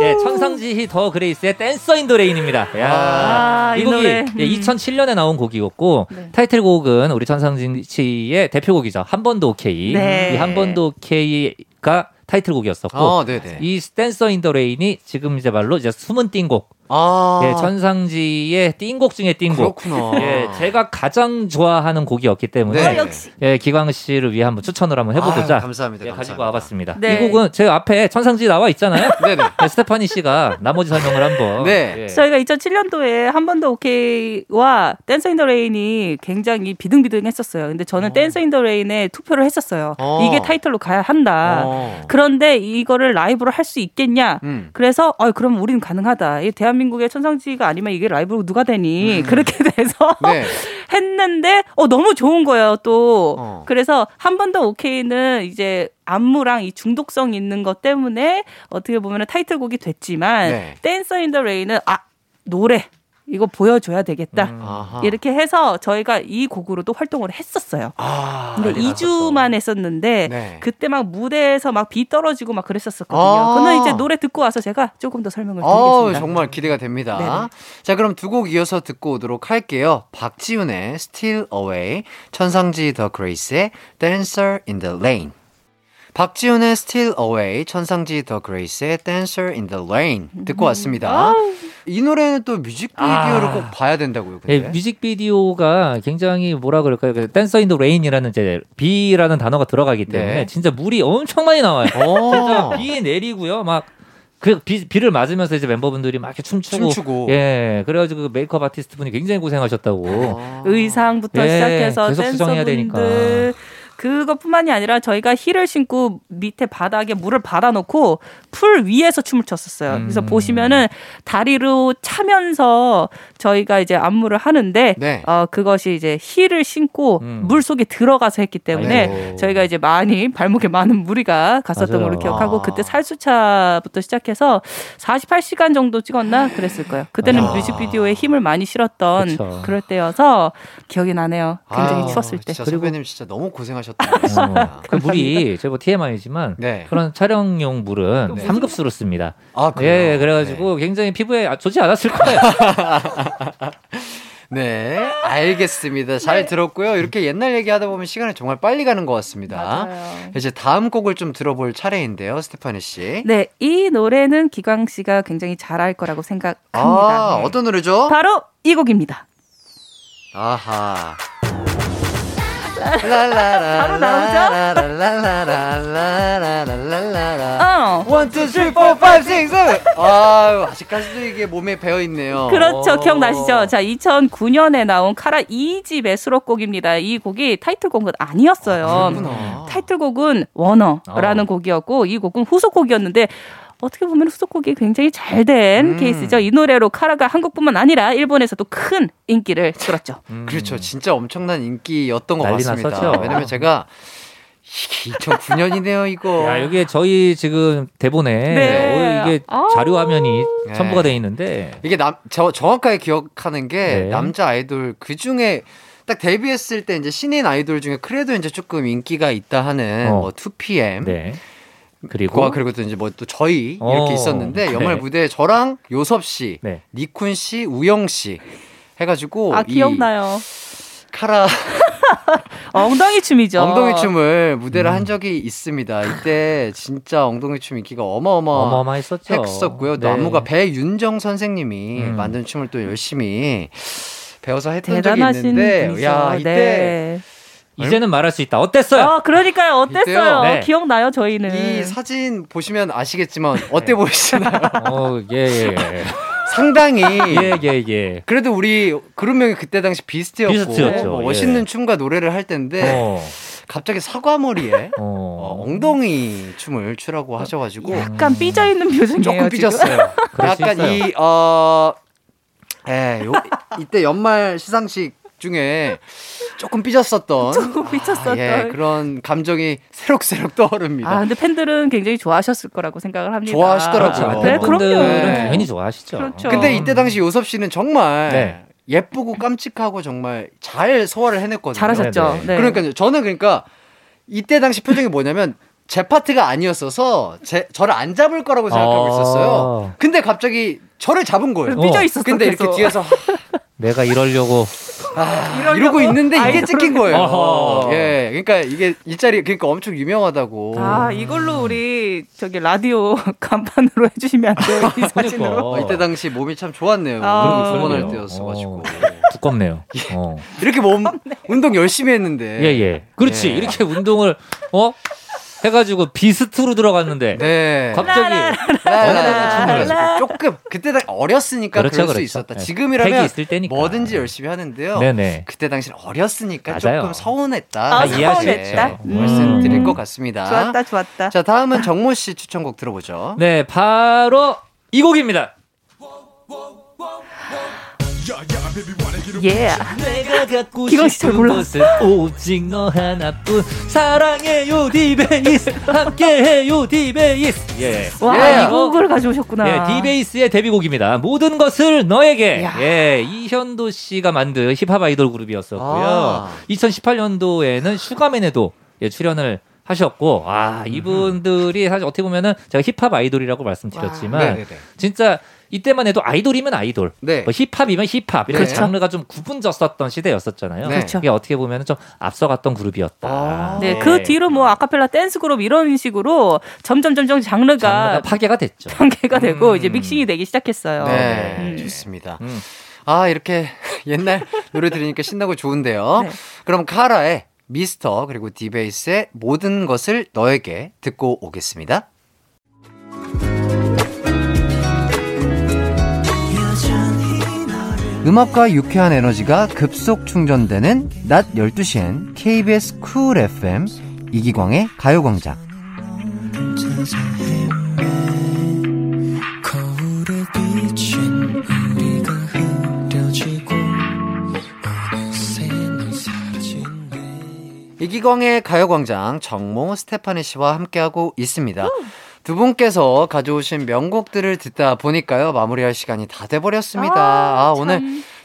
E: 예, 천상지희 The Grace의 Dancer in the Rain입니다. 야,
F: 아,
E: 이
F: 이
E: 곡이
F: 노래.
E: 예,
F: 음.
E: 2007년에 나온 곡이었고
F: 네.
E: 타이틀곡은 우리 천상지희의 대표곡이죠. 한 번 더 오케이.
F: 네.
E: 이 한 번 더 오케이가 타이틀곡이었었고
A: 아.
E: 이 Dancer in the Rain이 지금 이제 말로 이제 숨은 띵곡.
A: 아.
E: 예, 천상지희 띵곡 중에 띵곡.
A: 그렇구나.
E: 예, 제가 가장 좋아하는 곡이었기 때문에
A: 네.
F: 역시.
E: 예, 기광 씨를 위해 한번 추천을 한번 해보고자
A: 아유, 감사합니다.
E: 예,
A: 감사합니다.
E: 가지고 와봤습니다.
F: 네.
E: 이 곡은 제 앞에 천상지희 나와 있잖아요.
A: 네네.
E: 네, 스테파니 씨가 나머지 설명을 한번.
A: 네.
E: 예.
F: 저희가 2007년도에 한 번 더 오케이와 Dancer in the Rain이 굉장히 비등비등했었어요. 근데 저는 Dancer in the Rain에 투표를 했었어요.
A: 어.
F: 이게 타이틀로 가야 한다.
A: 어.
F: 그런 데 이거를 라이브로 할 수 있겠냐?
A: 음.
F: 그래서 어 그럼 우린 가능하다. 이 대한민국의 천상지희가 아니면 이게 라이브로 누가 되니?
A: 음.
F: 그렇게 돼서
A: 네.
F: 했는데 어 너무 좋은 거예요 또.
A: 어.
F: 그래서 한 번 더 오케이는 이제 안무랑 이 중독성 있는 것 때문에 어떻게 보면 타이틀곡이 됐지만
A: 네.
F: Dancer in the Rain은 아 노래 이거 보여줘야 되겠다.
E: 음.
F: 이렇게 해서 저희가 이 곡으로도 활동을 했었어요.
A: 아.
F: 근데
A: 난리
F: 2주만 했었는데
A: 네.
F: 그때 막 무대에서 막 비 떨어지고 막 그랬었거든요.
A: 아.
F: 그는 이제 노래 듣고 와서 제가 조금 더 설명을
A: 어,
F: 드리겠습니다.
A: 정말 기대가 됩니다.
F: 네네.
A: 자, 그럼 두 곡 이어서 듣고 오도록 할게요. 박지윤의 Steal Away, 천상지희 The Grace의 Dancer in the Rain. 박지윤의 Steal Away, 천상지희 The Grace의 Dancer in the Rain 듣고 왔습니다. 이 노래는 또 뮤직비디오를
E: 아.
A: 꼭 봐야 된다고요.
E: 예,
A: 근데.
E: 뮤직비디오가 굉장히 뭐라 그럴까요? 그 Dancer in the Rain이라는 이제 비라는 단어가 들어가기 때문에
A: 네.
E: 진짜 물이 엄청 많이 나와요. 진짜
A: 어.
E: 비 내리고요. 막그 비, 비를 맞으면서 이제 멤버분들이 막 이렇게 춤추고,
A: 춤추고.
E: 예 그래가지고 그 메이크업 아티스트 분이 굉장히 고생하셨다고
A: 아.
F: 의상부터
E: 예,
F: 시작해서
E: 계속 수정
F: 그것뿐만이 아니라 저희가 힐을 신고 밑에 바닥에 물을 받아놓고 물 위에서 춤을 췄었어요. 그래서
E: 음.
F: 보시면은 다리로 차면서 저희가 이제 안무를 하는데
A: 네.
F: 어, 그것이 이제 힐을 신고
E: 음.
F: 물 속에 들어가서 했기 때문에
A: 아이고.
F: 저희가 이제 많이 발목에 많은 무리가 갔었던
E: 맞아요.
F: 걸로 기억하고
A: 아.
F: 그때 살수차부터 시작해서 48시간 정도 찍었나 그랬을 거예요. 그때는
A: 아.
F: 뮤직비디오에 힘을 많이 실었던
E: 그쵸.
F: 그럴 때여서 기억이 나네요. 굉장히
A: 아유,
F: 추웠을 때.
E: 그리고
A: 선배님 진짜 너무 고생하셨. 하셨다고
E: 어. 아. 그 물이 제가 뭐 TMI지만
A: 네.
E: 그런 촬영용 물은 그
A: 네.
E: 3급수로 씁니다.
A: 아, 예, 그래요?
E: 예, 그래가지고 네. 굉장히 피부에 아, 좋지 않았을 거예요.
A: 네, 알겠습니다. 잘
F: 네.
A: 들었고요. 이렇게 옛날 얘기하다 보면 시간이 정말 빨리 가는 것 같습니다.
F: 맞아요.
A: 이제 다음 곡을 좀 들어볼 차례인데요, 스테파니 씨.
F: 네, 이 노래는 기광 씨가 굉장히 잘할 거라고 생각합니다.
A: 아,
F: 네.
A: 어떤 노래죠?
F: 바로 이 곡입니다.
A: 아하.
F: 바로
A: 나오죠?
F: 어.
A: 1, 2, 3, 4, 5, 6, 7. 아유, 아직까지도 이게 몸에 배어있네요.
F: 그렇죠.
E: 어.
F: 기억나시죠? 자, 2009년에 나온 카라 2집의 수록곡입니다. 이 곡이 타이틀곡은 아니었어요.
A: 아,
F: 타이틀곡은 워너라는
E: 어.
F: 곡이었고, 이 곡은 후속곡이었는데, 어떻게 보면 후속곡이 굉장히 잘된
A: 음.
F: 케이스죠. 이 노래로 카라가 한국뿐만 아니라 일본에서도 큰 인기를 끌었죠.
E: 음.
A: 그렇죠. 진짜 엄청난 인기였던 것 같습니다.
E: 났었죠.
A: 왜냐면 제가 2009년이네요, 이거.
E: 야, 여기에 저희 지금 대본에
F: 네.
E: 이게
F: 아.
E: 자료 화면이
A: 네.
E: 첨부가 돼 있는데
A: 이게 남, 저 정확하게 기억하는 게
E: 네.
A: 남자 아이돌 그 중에 딱 데뷔했을 때 이제 신인 아이돌 중에 그래도 이제 조금 인기가 있다 하는
E: 어.
A: 뭐 2PM
E: 네. 그리고
A: 고아 그리고 또 이제 뭐 또 저희 이렇게 어, 있었는데
E: 그래.
A: 연말 무대에 저랑 요섭 씨,
E: 네.
A: 니쿤 씨, 우영 씨 해가지고
F: 아 기억나요.
A: 카라 어,
F: 엉덩이 춤이죠.
A: 엉덩이 춤을 무대를
E: 음.
A: 한 적이 있습니다. 이때 진짜 엉덩이 춤 인기가
E: 어마어마했었죠.
A: 했었고요.
E: 네.
A: 나무가 배윤정 선생님이
E: 음.
A: 만든 춤을 또 열심히 배워서 했던 적이 있는데
F: 분이죠.
A: 야 이때
F: 네.
E: 이제는 말할 수 있다. 어땠어요?
F: 아, 그러니까요. 어땠어요?
E: 네.
F: 기억나요, 저희는.
A: 이 사진 보시면 아시겠지만 어때 보이시나요?
E: 어, 예, 예.
A: 상당히
E: 예예 예.
A: 예, 그래도 우리 그룹 명이 그때 당시 비스트였고
E: 비스트였죠.
A: 뭐
E: 예.
A: 멋있는 춤과 노래를 할 텐데
E: 어.
A: 갑자기 사과머리에 어.
E: 어,
A: 엉덩이 춤을 추라고 하셔가지고
F: 약간 삐져 있는 표정이에요.
A: 조금 삐졌어요. 약간 이 어, 에 요, 이때 연말 시상식 중에 조금 삐졌었던
F: 조금 삐쳤었던
A: 아, 예, 그런 감정이 새록새록 떠오릅니다.
F: 아 근데 팬들은 굉장히 좋아하셨을 거라고 생각을 합니다.
A: 좋아하시더라고요.
E: 아, 네,
F: 그럼요. 네.
E: 당연히 좋아하시죠.
F: 그렇죠.
A: 근데 이때 당시 요섭 씨는 정말
E: 네.
A: 예쁘고 깜찍하고 정말 잘 소화를 해냈거든요.
F: 잘하셨죠.
E: 네.
A: 그러니까 저는 그러니까 이때 당시 표정이 뭐냐면 제 파트가 아니었어서 제, 저를 안 잡을 거라고 생각하고
E: 아.
A: 있었어요. 근데 갑자기 저를 잡은 거예요.
F: 삐져 있었어.
A: 근데 계속. 이렇게 뒤에서
E: 내가 이러려고
A: 아,
F: 이러고
A: 있는데 이게 찍힌 거예요. 예, 그러니까 이게 일자리 그러니까 엄청 유명하다고.
F: 아 이걸로 우리 저기 라디오 간판으로 해주시면 안 돼요? 이
E: 그러니까.
A: 사진으로. 아, 이때 당시 몸이 참 좋았네요.
F: 아,
A: 두번할 때였어가지고.
E: 어. 두껍네요. 예. 어.
A: 이렇게 몸 운동 열심히 했는데.
E: 예예. 예. 그렇지.
A: 예.
E: 이렇게 운동을 어 해가지고 비스트로 들어갔는데
A: 네.
E: 갑자기
A: 조금 그때 당 어렸으니까 그렇죠, 그럴 그렇죠. 있었다. 지금이라면 뭐든지 열심히 하는데요.
E: 네네.
A: 그때 당시는 어렸으니까
E: 맞아요.
A: 조금 서운했다.
F: 아, 서운했다. 음.
A: 말씀드릴 것 같습니다.
F: 좋았다, 좋았다.
A: 자 다음은 정모 씨 추천곡 들어보죠.
E: 네, 바로 이 곡입니다.
F: 예.
E: 내가 갖고
F: 기광 씨잘 몰라.
E: 것은 오직 너 하나뿐 사랑해요 디베이스 함께해요 디베이스 예.
F: 와,
A: 예.
F: 이 곡을 가져오셨구나.
E: 예, 디베이스의 데뷔곡입니다. 모든 것을 너에게.
F: 야.
E: 예, 이현도 씨가 만든 힙합 아이돌 그룹이었었고요.
A: 아.
E: 2018년도에는 슈가맨에도 예, 출연을 하셨고, 아, 이분들이 사실 어떻게 보면은 제가 힙합 아이돌이라고 말씀드렸지만,
A: 네네네.
E: 진짜 이때만 해도 아이돌이면 아이돌,
A: 네.
E: 뭐 힙합이면 힙합 이렇게
A: 그렇죠.
E: 장르가 좀 구분졌었던 시대였었잖아요.
A: 네. 그렇죠.
E: 이게 어떻게 보면 좀 앞서갔던 그룹이었다.
A: 아.
F: 네, 그 뒤로 뭐 아카펠라 댄스 그룹 이런 식으로 점점 점점 장르가,
E: 장르가 파괴가 됐죠.
F: 전개가 되고
E: 음.
F: 이제 믹싱이 되기 시작했어요.
A: 네,
F: 음.
A: 좋습니다.
E: 음.
A: 아, 이렇게 옛날 노래 들으니까 신나고 좋은데요.
F: 네.
A: 그럼 카라의 미스터 그리고 디베이스의 모든 것을 너에게 듣고 오겠습니다. 음악과 유쾌한 에너지가 급속 충전되는 낮 12시엔 KBS 쿨 FM 이기광의 가요광장. 이기광의 가요광장 정모 스테파니 씨와 함께하고 있습니다. 두 분께서 가져오신 명곡들을 듣다 보니까요 마무리할 시간이 다 돼버렸습니다. 아, 오늘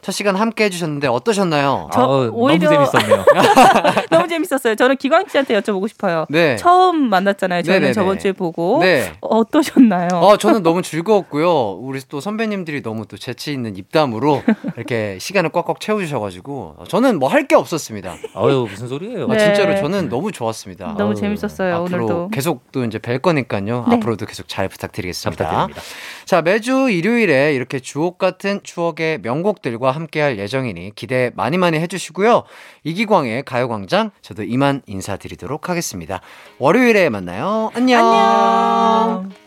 A: 첫 시간 함께 해주셨는데 어떠셨나요?
F: 저
E: 아우,
F: 오히려-
E: 너무 재밌었네요.
F: 너무 재밌었어요. 저는 기광 씨한테 여쭤보고 싶어요.
A: 네.
F: 처음 만났잖아요. 저는
A: 네네네.
F: 저번 주에 보고
A: 네.
F: 어떠셨나요?
A: 어, 저는 너무 즐거웠고요. 우리 또 선배님들이 너무 또 재치 있는 입담으로 이렇게 시간을 꽉꽉 채워주셔가지고 저는 뭐 할 게 없었습니다.
E: 아유 무슨 소리예요?
A: 아,
F: 네.
A: 진짜로 저는 너무 좋았습니다.
F: 너무
E: 아유,
F: 재밌었어요.
A: 앞으로
F: 오늘도.
A: 계속 또 이제 뵐 거니까요.
F: 네.
A: 앞으로도 계속 잘 부탁드리겠습니다.
E: 잘 부탁드립니다.
A: 자, 매주 일요일에 이렇게 주옥 같은 추억의 명곡들과 함께할 예정이니 기대 많이 많이 해주시고요. 이기광의 가요광장 저도 이만 인사드리도록 하겠습니다. 월요일에 만나요. 안녕.
F: 안녕.